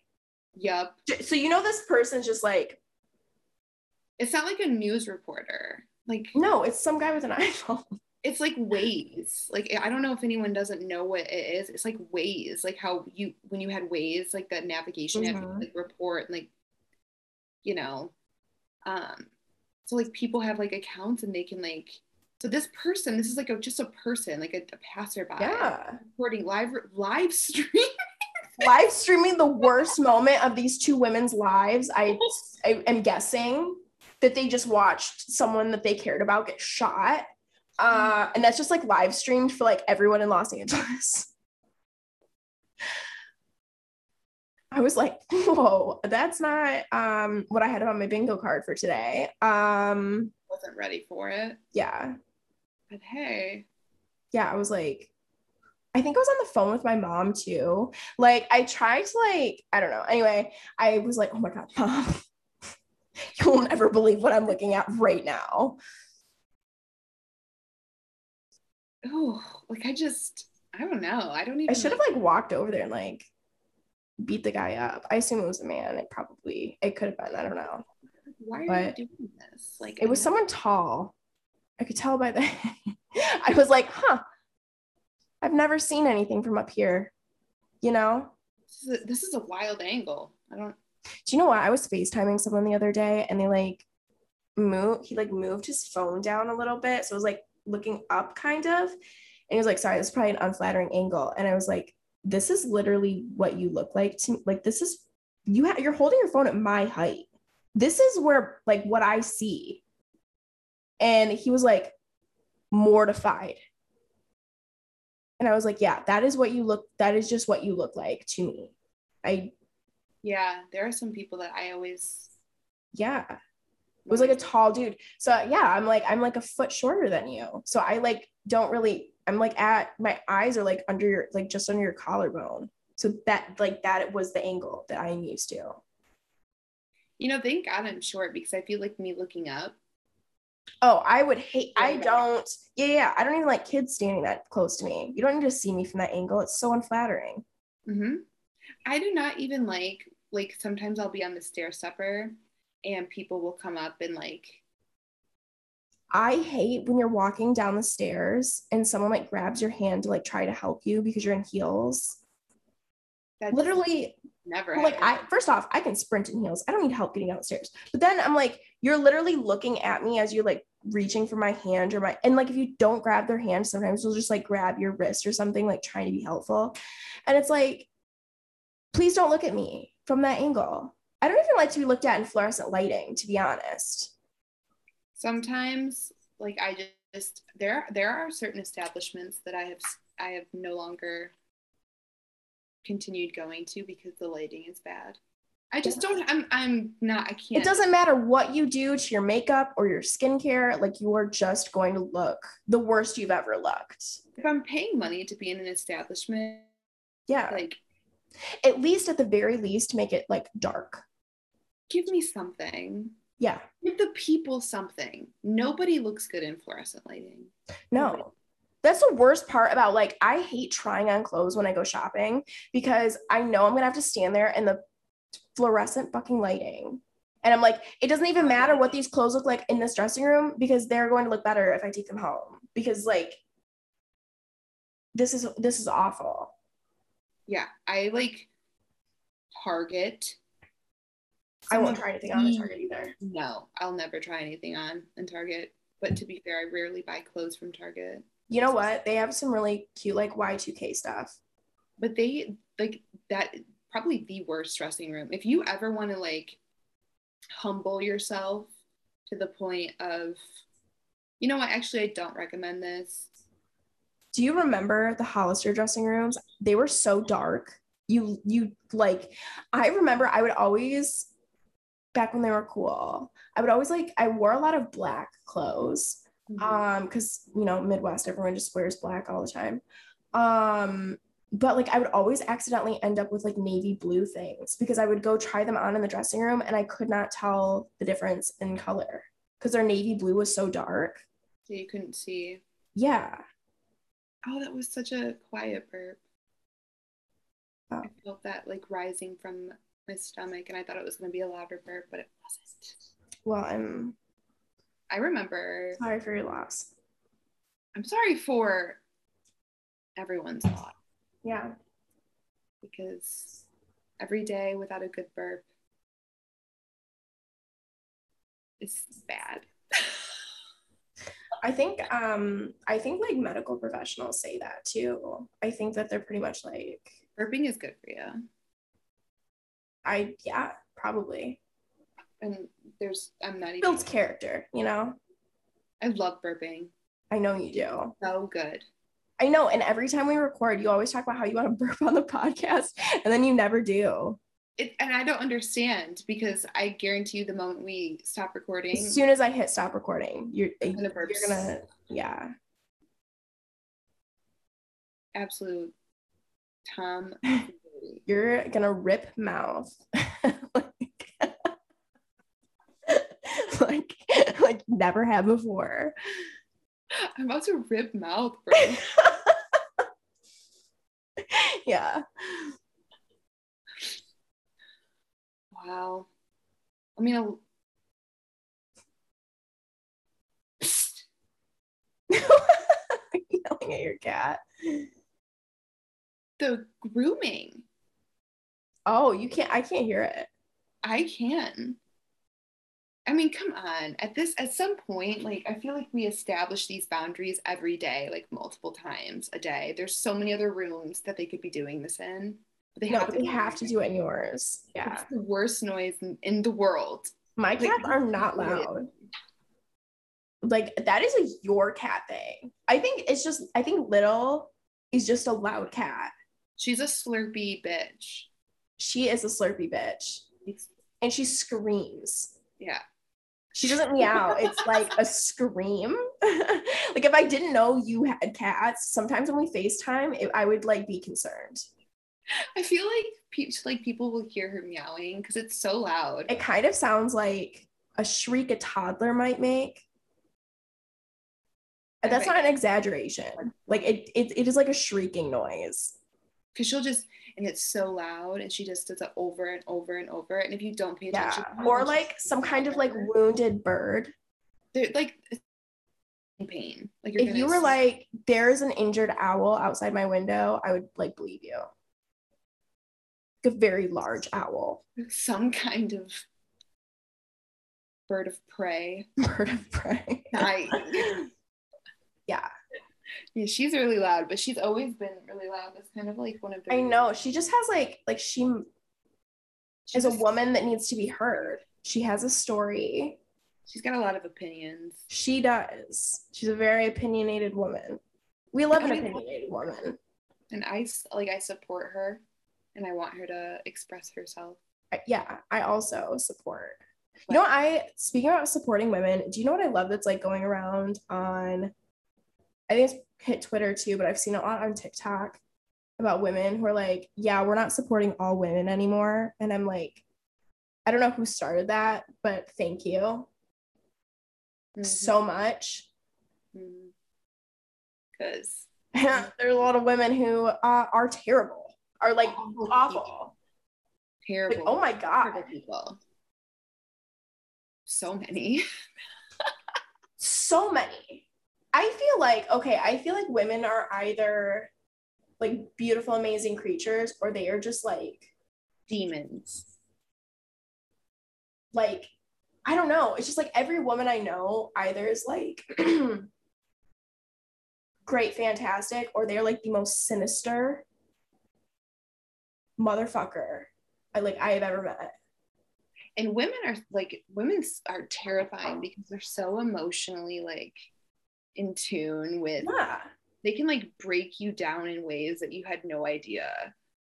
Yup. So, you know, this person's just like, It's not like a news reporter. Like no, it's some guy with an (laughs) iPhone. it's like Waze. Like I don't know if anyone doesn't know what it is. It's like Waze. Like how you when you had Waze, like that navigation app, Mhm. like report and like, you know, um, so like people have like accounts and they can like. So this person, this is like a just a person, like a, a passerby, Yeah. recording live live (laughs) stream. Live streaming the worst moment of these two women's lives. I, I am guessing that they just watched someone that they cared about get shot. Uh, and that's just like live streamed for like everyone in Los Angeles. I was like, (laughs) whoa, that's not um what I had on my bingo card for today. Um, Wasn't ready for it, yeah. but hey, yeah, I was like, I think I was on the phone with my mom too. Like, I tried to like, I don't know. Anyway, I was like, oh my god, mom, (laughs) you'll never believe what I'm looking at right now. oh, like I just, I don't know. I don't even. I should have like walked over there and like beat the guy up. I assume it was a man. It probably it could have been. I don't know. Why are but you doing this? Like It was someone tall. I could tell by the. (laughs) I was like, huh. I've never seen anything from up here. You know. This is, a, this is a wild angle. I don't. Do you know what? I was FaceTiming someone the other day and they like moved, he like moved his phone down a little bit. So it was like looking up kind of. And he was like, sorry, this is probably an unflattering angle. And I was like, this is literally what you look like to me. Like, this is you ha- you're holding your phone at my height. This is where like what I see. And he was like mortified. And I was like, yeah, that is what you look, that is just what you look like to me. I, Yeah, there are some people that I always yeah. It was like a tall dude. So yeah, I'm like, I'm like a foot shorter than you. So I like don't really, I'm like at my eyes are like under your, like just under your collarbone. So that like that was the angle that I'm used to. You know, thank God I'm short because I feel like me looking up. Oh, I would hate, I don't, yeah, yeah. I don't even like kids standing that close to me. You don't need to see me from that angle. It's so unflattering. Mm-hmm. I do not even like, like sometimes I'll be on the stair stepper and people will come up and like I hate when you're walking down the stairs and someone like grabs your hand to like try to help you because you're in heels. that's Literally, never like I first off, I can sprint in heels. I don't need help getting downstairs. But then I'm like, you're literally looking at me as you're like reaching for my hand or my and like if you don't grab their hand, sometimes they'll just like grab your wrist or something, like trying to be helpful. And it's like, please don't look at me from that angle. I don't even like to be looked at in fluorescent lighting, to be honest. Sometimes like I just there there are certain establishments that I have I have no longer continued going to because the lighting is bad. I just don't I'm I'm not I can't It doesn't matter what you do to your makeup or your skincare, like you are just going to look the worst you've ever looked. if I'm paying money to be in an establishment Yeah. like At least at the very least, make it like dark. give me something. Yeah. Give the people something. Nobody looks good in fluorescent lighting. No. That's the worst part about like I hate trying on clothes when I go shopping because I know I'm gonna have to stand there in the fluorescent fucking lighting. And I'm like, it doesn't even matter what these clothes look like in this dressing room because they're going to look better if I take them home. Because like this is this is awful. Yeah, I like Target. I won't try anything on the- target either. No, I'll never try anything on in Target. But to be fair, I rarely buy clothes from Target. You know what? They have some really cute like Y2K stuff. But they like that probably the worst dressing room. If you ever want to like humble yourself to the point of, you know what? Actually, I don't recommend this. Do you remember the Hollister dressing rooms? They were so dark. You you like I remember I would always back when they were cool. I would always like I wore a lot of black clothes. Um cuz you know Midwest everyone just wears black all the time. Um but like I would always accidentally end up with like navy blue things because I would go try them on in the dressing room and I could not tell the difference in color because their navy blue was so dark. so you couldn't see. Yeah. Oh, that was such a quiet burp. Oh. I felt that like rising from my stomach, and I thought it was going to be a louder burp, but it wasn't. Well, I'm I remember. sorry for your loss. I'm sorry for everyone's loss Yeah. because every day without a good burp is bad. I think um I think like medical professionals say that too. I think that they're pretty much like Burping is good for you. I yeah, probably. And there's, I'm not even, Builds character, you know? I love burping. I know you do. So good. I know. And every time we record, you always talk about how you want to (laughs) burp on the podcast, and then you never do. It, and I don't understand because I guarantee you the moment we stop recording, As soon as I hit stop recording, you're I'm gonna burp. you're gonna yeah. absolute (laughs) Tom. You're gonna rip mouth. (laughs) like, (laughs) like like never have before. I'm about to rip mouth, bro. (laughs) yeah. wow. I mean, Psst. Yelling at your cat. the grooming. Oh, you can't I can't hear it. I can. I mean, come on. At this, at some point, like I feel like we establish these boundaries every day, like multiple times a day. There's so many other rooms that they could be doing this in. But they No, have but to they have to do it in yours. Yeah. It's the worst noise in, in the world. My Like, cats are not loud. Like that is a your cat thing. I think it's just I think little is just a loud cat. She's a slurpy bitch. She is a slurpy bitch. And she screams. yeah. She doesn't meow. It's like a scream. (laughs) like if I didn't know you had cats, sometimes when we FaceTime, it, I would like be concerned. I feel like pe- like people will hear her meowing because it's so loud. It kind of sounds like a shriek a toddler might make. That's not an exaggeration. Like it, it, it is like a shrieking noise. Because she'll just and it's so loud and she just does it over and over and over. And if you don't pay attention, her, Or like some kind of like wounded bird. they're like in pain. Like If you were like, there's an injured owl outside my window, I would like believe you. Like a very large owl. some kind of bird of prey. (laughs) Bird of prey. I, (laughs) Yeah. Yeah, she's really loud, but she's always been really loud. That's kind of like one of the. I know. She just has like like she She's is a woman that needs to be heard. She has a story. She's got a lot of opinions. She does. She's a very opinionated woman. We love an opinionated woman. and I like I support her, and I want her to express herself. Yeah, I also support. You know, I speaking about supporting women. Do you know what I love that's like going around on? I think it's hit Twitter too, but I've seen a lot on TikTok about women who are like, "Yeah, we're not supporting all women anymore," and I'm like, I don't know who started that, but thank you Mm-hmm. so much. because (laughs) There's a lot of women who uh, are terrible, are like awful. terrible, Like, oh my god, terrible people. So many. (laughs) so many. I feel like okay, I feel like women are either like beautiful, amazing creatures, or they are just like demons. like I don't know. It's just like every woman I know either is like (clears throat) great, fantastic, or they're like the most sinister motherfucker I like I have ever met. And women are like women are terrifying because they're so emotionally like in tune with. Yeah. They can like break you down in ways that you had no idea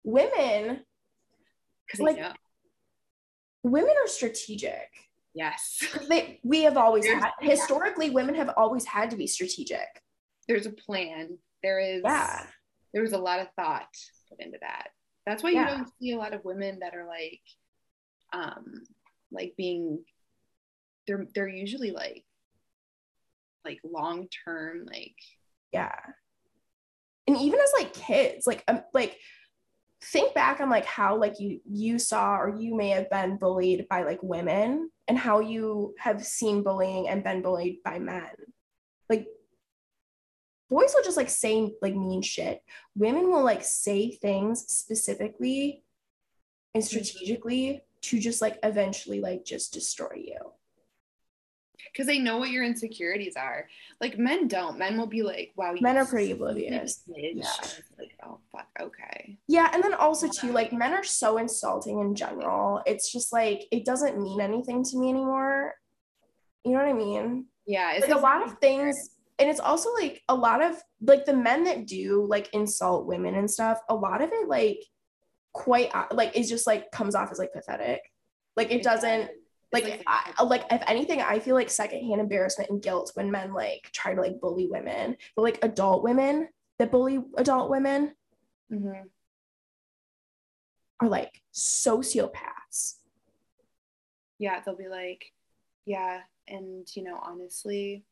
Women, because Like- know. women are strategic. Yes, (laughs) They we have always There's- had historically women have always had to be strategic. there's a plan. There is. Yeah. There was a lot of thought put into that. That's why Yeah. you don't see a lot of women that are like, um, like being. They're they're usually like, like long term like Yeah. And even as like kids, like um, like think back on like how like you you saw or you may have been bullied by like women and how you have seen bullying and been bullied by men. Like boys will just like say like mean shit. Women will like say things specifically and strategically to just like eventually like just destroy you. Because they know what your insecurities are. Like men don't. Men will be like, "Wow, you Men are pretty oblivious. Yeah. Like, oh fuck, okay. Yeah, and then also too, like men are so insulting in general. It's just like it doesn't mean anything to me anymore. You know what I mean? Yeah, it's Like a lot of things, and it's also like a lot of like the men that do like insult women and stuff. A lot of it like quite uh, like is just like comes off as like pathetic. Like it doesn't like I, like if anything, I feel like secondhand embarrassment and guilt when men like try to like bully women, but like adult women that bully adult women Mhm. are like sociopaths. Yeah, they'll be like, yeah, and you know, honestly,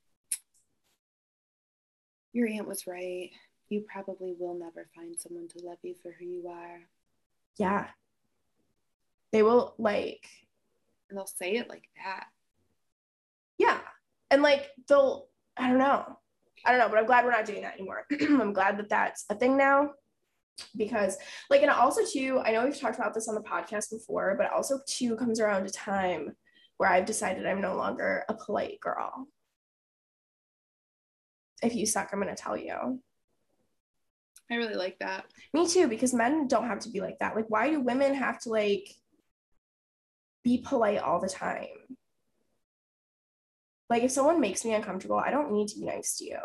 your aunt was right. You probably will never find someone to love you for who you are. Yeah. They will like, And they'll say it like that. yeah. And like they'll, I don't know. I don't know, but I'm glad we're not doing that anymore. (clears throat) I'm glad that that's a thing now because like, and also too, I know we've talked about this on the podcast before, but also too comes around a time where I've decided I'm no longer a polite girl. If you suck, I'm going to tell you. I really like that. Me too, because men don't have to be like that. Like, why do women have to like be polite all the time? Like, if someone makes me uncomfortable, I don't need to be nice to you.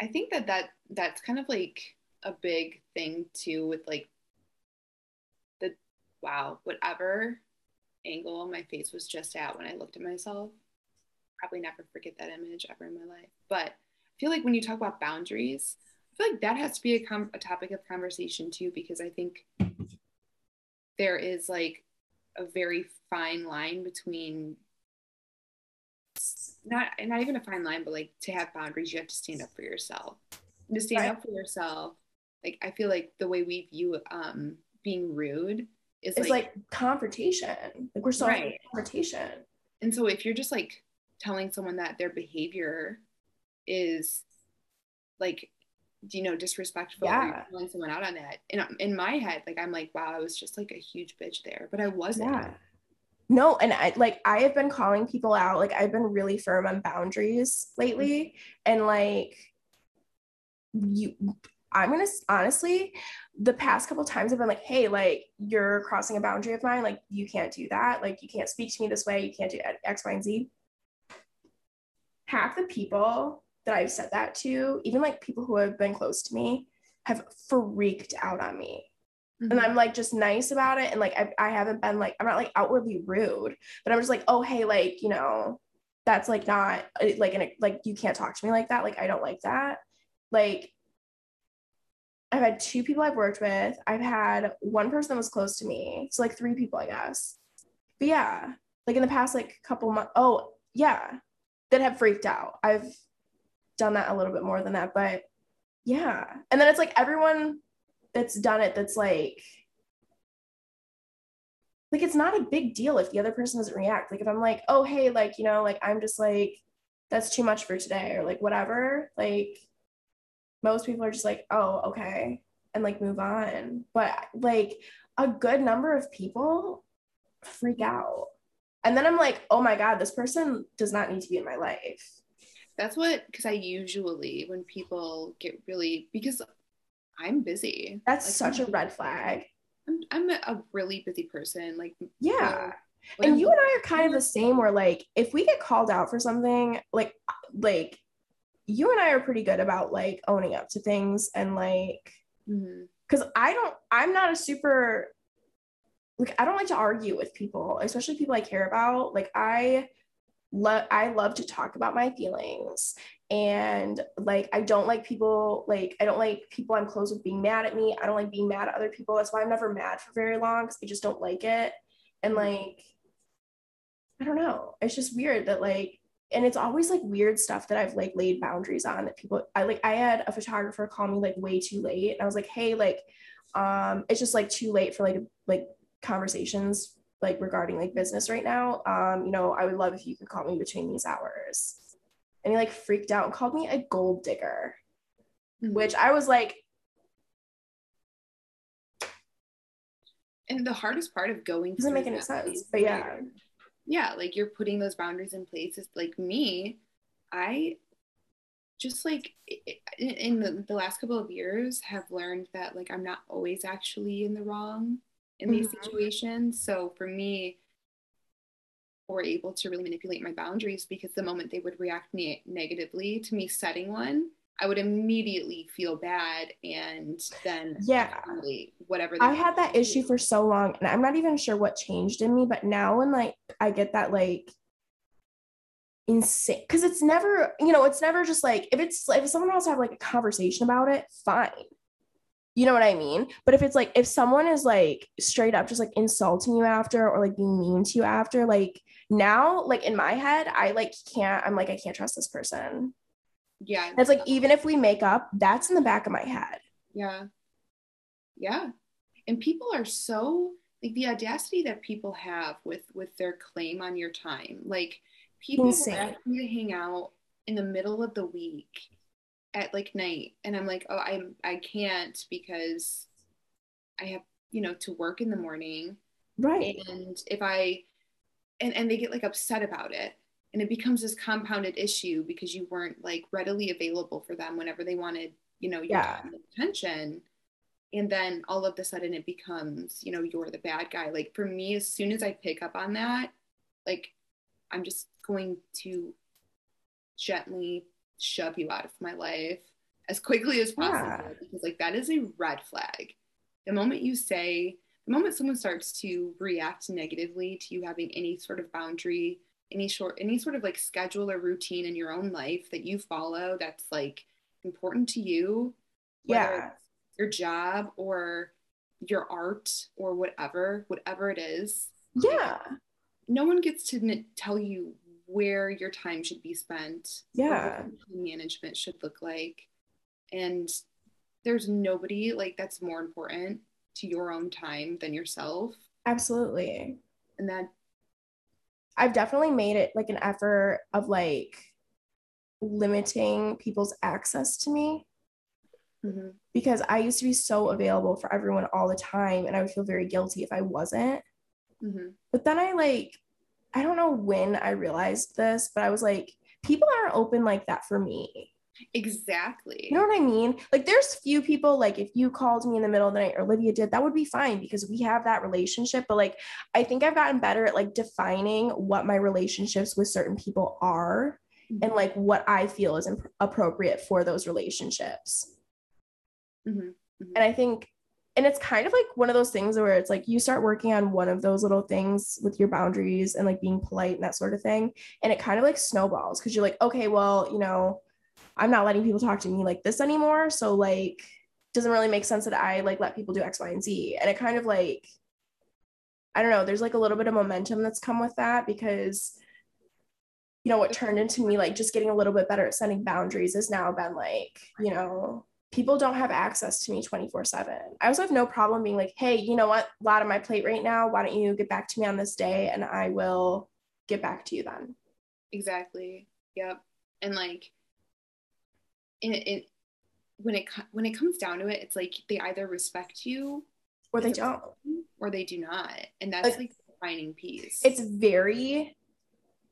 I think that that that's kind of like a big thing too with like the wow whatever angle my face was just at when I looked at myself. Probably never forget that image ever in my life. But I feel like when you talk about boundaries, I feel like that has to be a, com- a topic of conversation too, because I think there is like a very fine line between not not even a fine line, but like to have boundaries, you have to stand up for yourself. And to stand right. up for yourself, like I feel like the way we view um being rude is it's like, like confrontation. Like we're solving right. confrontation. And so if you're just like telling someone that their behavior is like you know disrespectful yeah. calling someone out on that. In, um, in my head like i'm like wow i was just like a huge bitch there but i wasn't. Yeah. no and i like i have been calling people out. Like i've been really firm on boundaries lately. Mm-hmm. And like you i'm gonna honestly the past couple times i've been like hey like you're crossing a boundary of mine. Like you can't do that. Like you can't speak to me this way. You can't do x y and z. Half the people that I've said that to, even like people who have been close to me, have freaked out on me. Mm-hmm. And I'm like just nice about it. And like I, I haven't been like, I'm not like outwardly rude, but I'm just like, oh, hey, like, you know, that's like not uh, like, in a, like, you can't talk to me like that. Like, I don't like that. Like, I've had two people I've worked with. I've had one person that was close to me. So like three people, I guess. But yeah, like in the past like couple months. Oh, yeah, that have freaked out. I've done that a little bit more than that, but yeah. And then it's like everyone that's done it that's like like it's not a big deal if the other person doesn't react. Like if I'm like, "Oh, hey, like, you know, like I'm just like that's too much for today or like whatever." Like most people are just like, "Oh, okay." And like move on. But like a good number of people freak out. And then I'm like, "Oh my god, this person does not need to be in my life." That's what because I usually when people get really because I'm busy. That's like, such I'm, a red flag. I'm I'm a really busy person. Like yeah. and you and I are kind of the same where like if we get called out for something, like like you and I are pretty good about like owning up to things and like because mm-hmm. I don't I'm not a super like I don't like to argue with people, especially people I care about. Like I lo- I love to talk about my feelings and like I don't like people like I don't like people I'm close with being mad at me. I don't like being mad at other people. That's why I'm never mad for very long because I just don't like it. And like I don't know. It's just weird that like and it's always like weird stuff that I've like laid boundaries on that people I like I had a photographer call me like way too late and I was like, "Hey, like um it's just like too late for like like conversations like regarding like business right now. Um, you know, I would love if you could call me between these hours. And he like freaked out and called me a gold digger, mm-hmm. which I was like, and the hardest part of going doesn't make any sense. But yeah. Yeah, like you're putting those boundaries in place. It's like me, I just like in the, the last couple of years have learned that like I'm not always actually in the wrong in these mm-hmm. situations. So for me, we're able to really manipulate my boundaries because the moment they would react ne- negatively to me setting one, I would immediately feel bad and then yeah whatever I had that issue for so long and I'm not even sure what changed in me but now when like I get that like insane because it's never you know it's never just like if it's if someone wants to have like a conversation about it fine you know what I mean? But if it's like if someone is like straight up just like insulting you after or like being mean to you after, like now, like in my head, I like can't, I'm like, I can't trust this person. Yeah. It's like even if we make up, that's in the back of my head. Yeah. Yeah. And people are so like the audacity that people have with with their claim on your time. Like people ask me to hang out in the middle of the week at like night and i'm like oh i'm i can't because i have you know to work in the morning. Right. And if i and and they get like upset about it. And it becomes this compounded issue because you weren't like readily available for them whenever they wanted you know your yeah. attention. And then all of a sudden it becomes you know you're the bad guy. Like for me as soon as i pick up on that like i'm just going to gently shove you out of my life as quickly as possible Yeah. because like that is a red flag. The moment you say, the moment someone starts to react negatively to you having any sort of boundary, any short, any sort of like schedule or routine in your own life that you follow that's like important to you, Yeah. your job or your art or whatever, whatever it is, Yeah. no one gets to n- tell you where your time should be spent Yeah. management should look like and there's nobody like that's more important to your own time than yourself Absolutely. and that I've definitely made it like an effort of like limiting people's access to me mhm, because I used to be so available for everyone all the time and I would feel very guilty if I wasn't. mhm, But then I like, I don't know when I realized this, but I was like, people aren't open like that for me. exactly You know what I mean? Like, there's few people, like, if you called me in the middle of the night or Olivia did, that would be fine because we have that relationship. But, like, I think I've gotten better at like defining what my relationships with certain people are and like what I feel is imp- appropriate for those relationships. Mhm, And I think, and it's kind of like one of those things where it's like you start working on one of those little things with your boundaries and like being polite and that sort of thing. And it kind of like snowballs because you're like, okay, well, you know, I'm not letting people talk to me like this anymore. So, like, doesn't really make sense that I like let people do X, Y, and Z. And it kind of like, I don't know, there's like a little bit of momentum that's come with that because you know what turned into me like just getting a little bit better at setting boundaries has now been like you know people don't have access to me 24 7 i also have no problem being like hey you know what? A lot on my plate right now. Why don't you get back to me on this day and i will get back to you then. Exactly. Yep. And like in it when it when it comes down to it it's like they either respect you or they don't. person or they do not. And that's Like- like the defining piece. it's very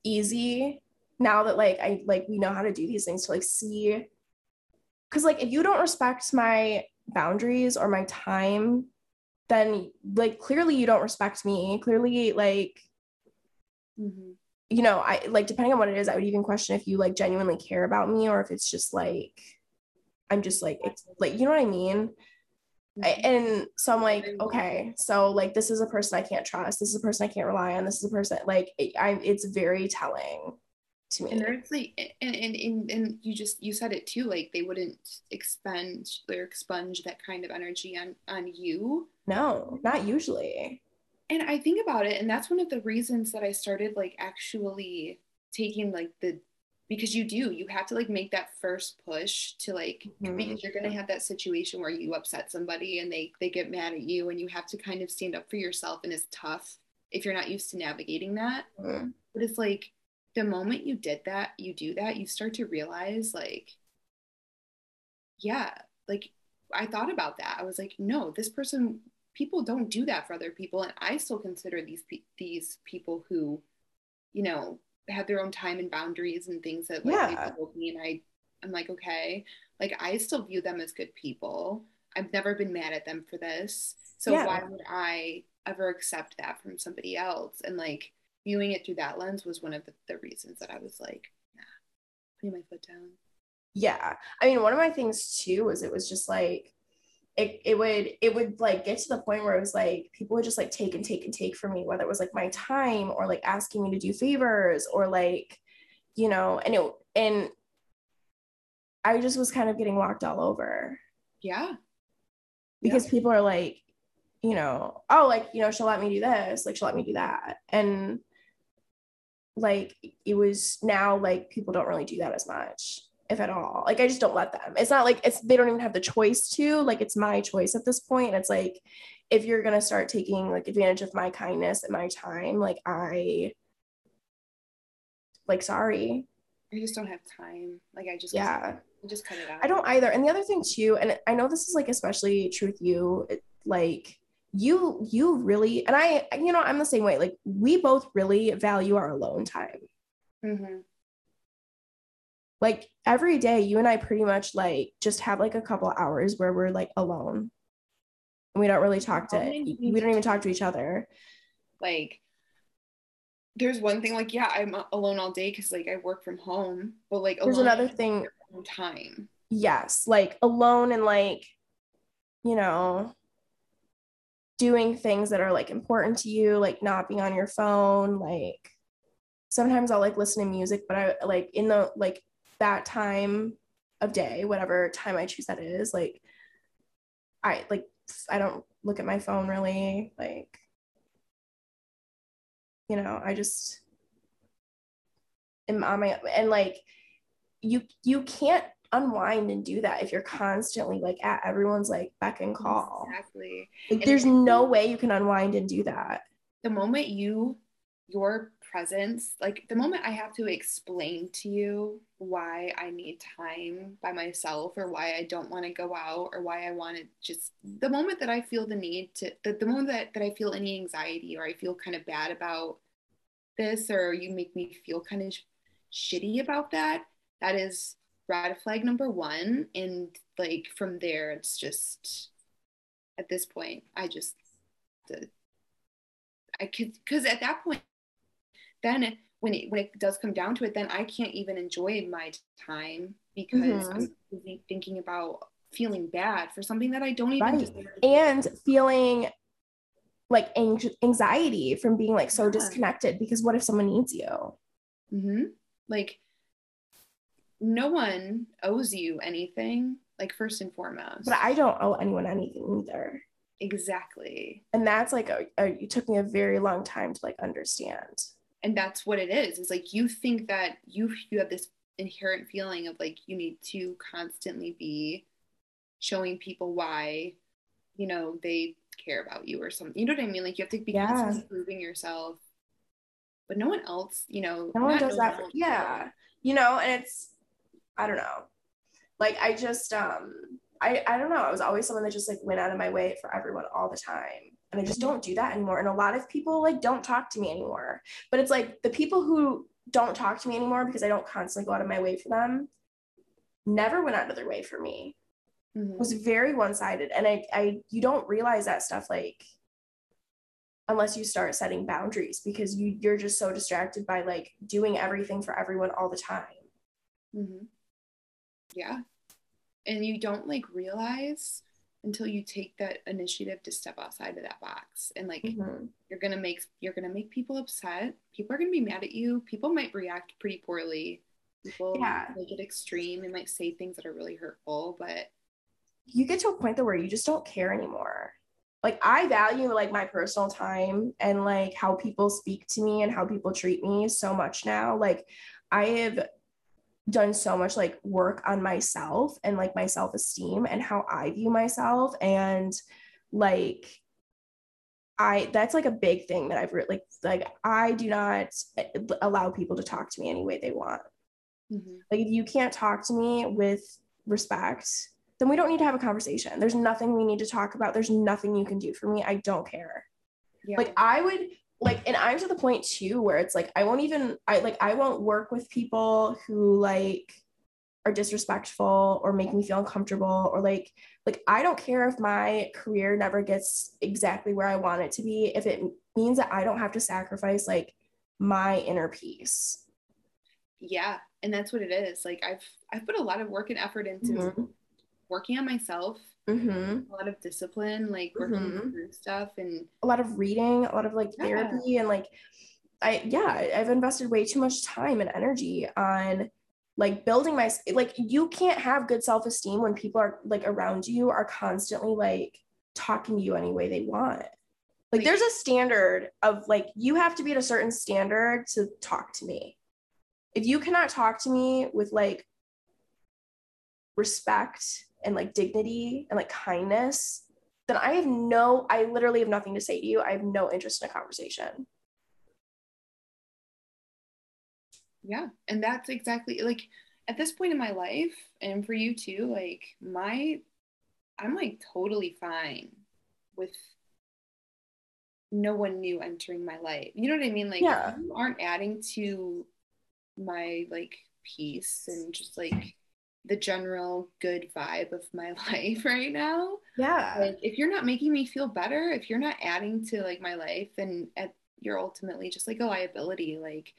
easy now that like I like we know how to do these things to like see because like if you don't respect my boundaries or my time then like clearly you don't respect me clearly like Mhm. you know I like depending on what it is I would even question if you like genuinely care about me or if it's just like I'm just like it's like you know what I mean I, and so I'm like, okay, so like this is a person I can't trust. This is a person I can't rely on. This is a person like it, I. It's very telling to me. and there's like and, and and and you just you said it too like they wouldn't expend or expunge that kind of energy on on you no, not usually. and i think about it and that's one of the reasons that i started like actually taking like the because you do you have to like make that first push to like Mhm. because you're gonna have that situation where you upset somebody and they they get mad at you and you have to kind of stand up for yourself and it's tough if you're not used to navigating that Mhm. but it's like the moment you did that you do that you start to realize like yeah like i thought about that. I was like no this person people don't do that for other people. And i still consider these pe- these people who you know have their own time and boundaries and things that like Yeah. they told me. And i i'm like okay. Like i still view them as good people. I've never been mad at them for this. So Yeah. why would i ever accept that from somebody else? And like viewing it through that lens was one of the, the reasons that i was like nah putting my foot down Yeah, I mean, one of my things too was it was just like it. It would it would like get to the point where it was like people would just like take and take and take from me, whether it was like my time or like asking me to do favors or like, you know, and it and I just was kind of getting walked all over. yeah because people are like, you know, oh, like, you know, she'll let me do this, like, she'll let me do that. And like, it was now like people don't really do that as much, if at all. Like, I just don't let them. It's not like it's, they don't even have the choice to, like, it's my choice at this point. And it's like, if you're going to start taking like advantage of my kindness and my time, like, I, like, sorry. i just don't have time like i just Yeah. I just cut it out I don't either. And the other thing too, and I know this is like especially true with you, it- like you you really and I you know I'm the same way. Like we both really value our alone time. mm-hmm. Like every day, you and I pretty much like just have like a couple hours where we're like alone. And we don't really talk to we don't even talk to each other. like there's one thing like yeah i'm alone all day because like i work from home but like There's alone another thing time yes, like alone and like, you know, doing things that are like important to you, like not being on your phone, like sometimes I'll like listen to music, but I like in the like that time of day, whatever time I choose that is, like I like I don't look at my phone really, like you know, I just am on my and like you you can't unwind and do that if you're constantly like at everyone's like beck and call. Exactly. Like there's no way you can unwind and do that. The moment you your presence, like the moment I have to explain to you why I need time by myself or why I don't want to go out or why I want to just the moment that I feel the need to the, the moment that, that I feel any anxiety or I feel kind of bad about this or you make me feel kind of shitty about that, that is red flag number one. And like from there, it's just at this point, I just, I could, because at that point, then when it, when it does come down to it, then I can't even enjoy my time because mm-hmm. I'm busy thinking about feeling bad for something that I don't even right. and feeling like anxiety from being like so disconnected because what if someone needs you? Mm-hmm. Like no one owes you anything, like first and foremost. But I don't owe anyone anything either. Exactly. And that's like a, a it took me a very long time to like understand. And that's what it is. It's like you think that you you have this inherent feeling of like you need to constantly be showing people why you know they care about you or something you know what i mean like you have to be yeah. constantly proving yourself but no one else you know no one does that for, yeah you know and it's I don't know. Like I just um I I don't know. I was always someone that just like went out of my way for everyone all the time. And I just don't do that anymore. And a lot of people like don't talk to me anymore. But it's like the people who don't talk to me anymore because I don't constantly go out of my way for them never went out of their way for me. Mm-hmm. It was very one-sided. And I I you don't realize that stuff like unless you start setting boundaries because you you're just so distracted by like doing everything for everyone all the time. Mm-hmm yeah. And you don't like realize until you take that initiative to step outside of that box and like mm-hmm. you're gonna make you're gonna make people upset. People are gonna be mad at you. People might react pretty poorly. People yeah. make it extreme and might say things that are really hurtful but you get to a point though where you just don't care anymore. Like i value like my personal time and like how people speak to me and how people treat me so much now. Like i have done so much like work on myself and like my self-esteem and how I view myself and like I that's like a big thing that I've re- like like I do not eh, allow people to talk to me any way they want. Mm-hmm. Like if you can't talk to me with respect, then we don't need to have a conversation. There's nothing we need to talk about. There's nothing you can do for me. I don't care. Yeah. Like I would like and i'm to the point too where it's like i won't even i like i won't work with people who like are disrespectful or make me feel uncomfortable or like like i don't care if my career never gets exactly where i want it to be if it means that i don't have to sacrifice like my inner peace yeah and that's what it is like i've i've put a lot of work and effort into mm-hmm. working on myself mm-hmm. a lot of discipline, like working mm-hmm. through stuff and a lot of reading, a lot of like therapy yeah. and like I yeah, I've invested way too much time and energy on like building my like you can't have good self-esteem when people are like around you are constantly like talking to you any way they want. Like, like there's a standard of like you have to be at a certain standard to talk to me. If you cannot talk to me with like respect and like dignity and like kindness, then I have no, I literally have nothing to say to you. I have no interest in a conversation. Yeah. And that's exactly like at this point in my life, and for you too, like my, I'm like totally fine with no one new entering my life. You know what I mean? Like, yeah. you aren't adding to my like peace and just like the general good vibe of my (laughs) life right now. Yeah. Like if you're not making me feel better, if you're not adding to like my life, and at, you're ultimately just like a liability. Like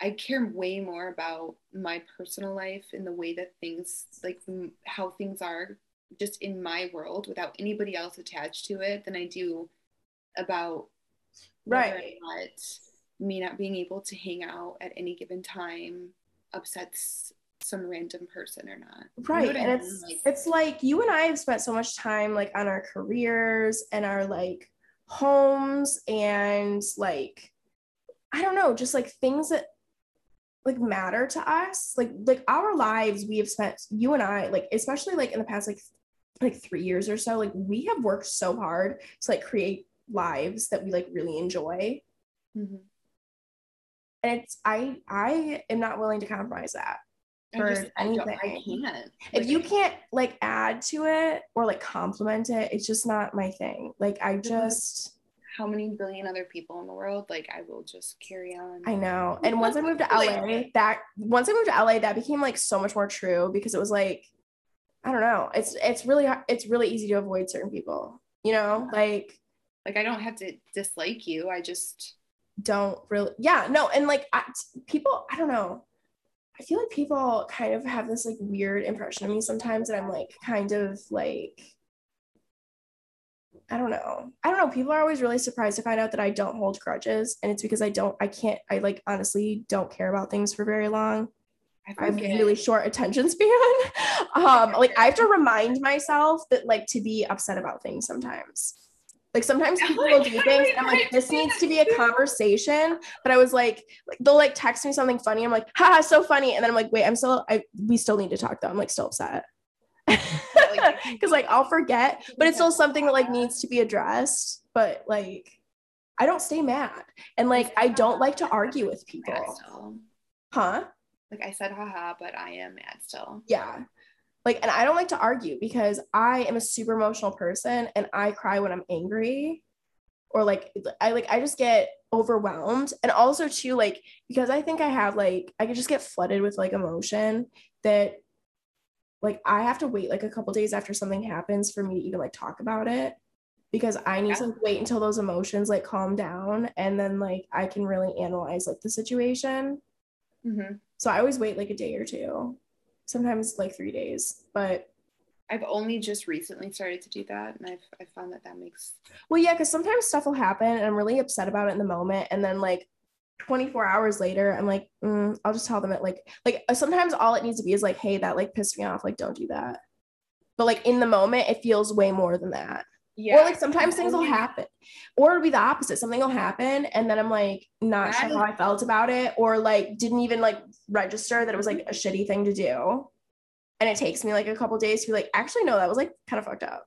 I care way more about my personal life and the way that things like m- how things are just in my world without anybody else attached to it than I do about Right. me not being able to hang out at any given time upsets some random person or not. You know right I and mean? it's Like, it's like you and i have spent so much time like on our careers and our like homes and like i don't know just like things that like matter to us like like our lives we have spent you and i like especially like in the past like like three years or so like we have worked so hard to like create lives that we like really enjoy mhm. and it's i i am not willing to compromise that I for I, don't, I anything. can't. if Like, you can't like add to it or like compliment it it's just not my thing like i just how many billion other people in the world, like I will just carry on. i know and once i moved to (laughs) la that once i moved to la that became like so much more true because it was like i don't know it's it's really it's really easy to avoid certain people you know like like I don't have to dislike you. I just don't really yeah no and like I, people i don't know i feel like people kind of have this like weird impression of me sometimes that i'm like kind of like i don't know i don't know people are always really surprised to find out that i don't hold grudges and it's because i don't i can't i like honestly don't care about things for very long I have really short attention (laughs) span. um, like I have to remind myself that like to be upset about things sometimes. Like sometimes (laughs) people will do things (laughs) and I'm like, this needs to be a conversation. But I was like, like they'll like text me something funny. I'm like, haha, so funny. And then I'm like, wait, I'm still I we still need to talk though. I'm like still upset. (laughs) Cause like I'll forget, but it's still something that like needs to be addressed. But like I don't stay mad. And like I don't like to argue with people. Huh? Like I said, haha, but I am mad still. yeah like and i don't like to argue because i am a super emotional person and i cry when i'm angry or like i like i just get overwhelmed and also too like because i think i have like i could just get flooded with like emotion that like i have to wait like a couple days after something happens for me to even like talk about it because i need to Yeah. like, wait until those emotions like calm down and then like i can really analyze like the situation Mhm. so i always wait like a day or two sometimes like three days but I've only just recently started to do that, and I've I found that that makes well yeah because sometimes stuff will happen and i'm really upset about it in the moment and then like 24 hours later i'm like mm, i'll just tell them it like like uh, sometimes all it needs to be is like hey that like pissed me off like don't do that. But like in the moment it feels way more than that yeah. or like sometimes things will happen or it'll be the opposite something will happen and then i'm like not sure how i felt about it or like didn't even like register that it was like a shitty thing to do and it takes me like a couple days to be like actually no that was like kind of fucked up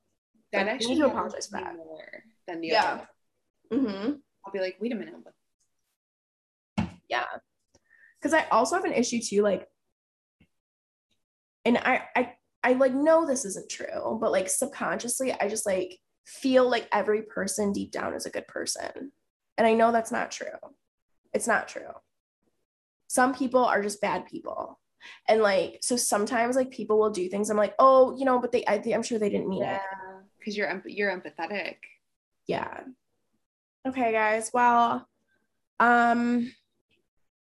that like, actually need to apologize for that. more than the Yeah. other. mm-hmm I'll be like, wait a minute, yeah because i also have an issue too like and i i i like know this isn't true but like subconsciously i just like feel like every person deep down is a good person. And i know that's not true. It's not true. Some people are just bad people. And like so sometimes like people will do things. I'm like oh you know but they I, i'm sure they didn't mean it. Because you're you're empathetic. yeah. Okay guys. Well um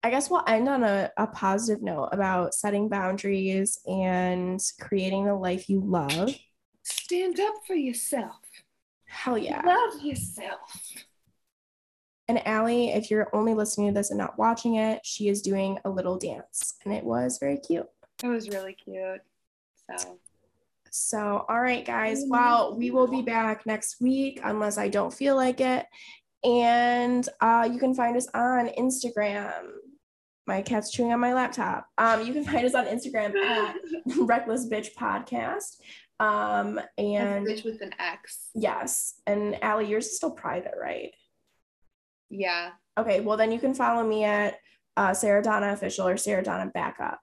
i guess we'll end on a, a positive note about setting boundaries and creating the life you love. Stand up for yourself. Hell yeah Love yourself. and Ally, if you're only listening to this and not watching it she is doing a little dance and it was very cute It was really cute. So So, all right, guys. Well, we will be back next week unless I don't feel like it. And uh, you can find us on Instagram. My cat's chewing on my laptop. Um, you can find us on Instagram at (laughs) Reckless Bitch Podcast. Um, and and bitch with an X. yes, and Ally, yours is still private, right? Yeah. Okay, well then you can follow me at uh, Sarah Donna Official or Sarah Donna Backup,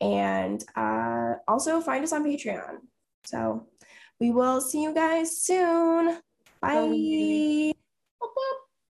and uh, also find us on Patreon. So we will see you guys soon. Bye. Bye.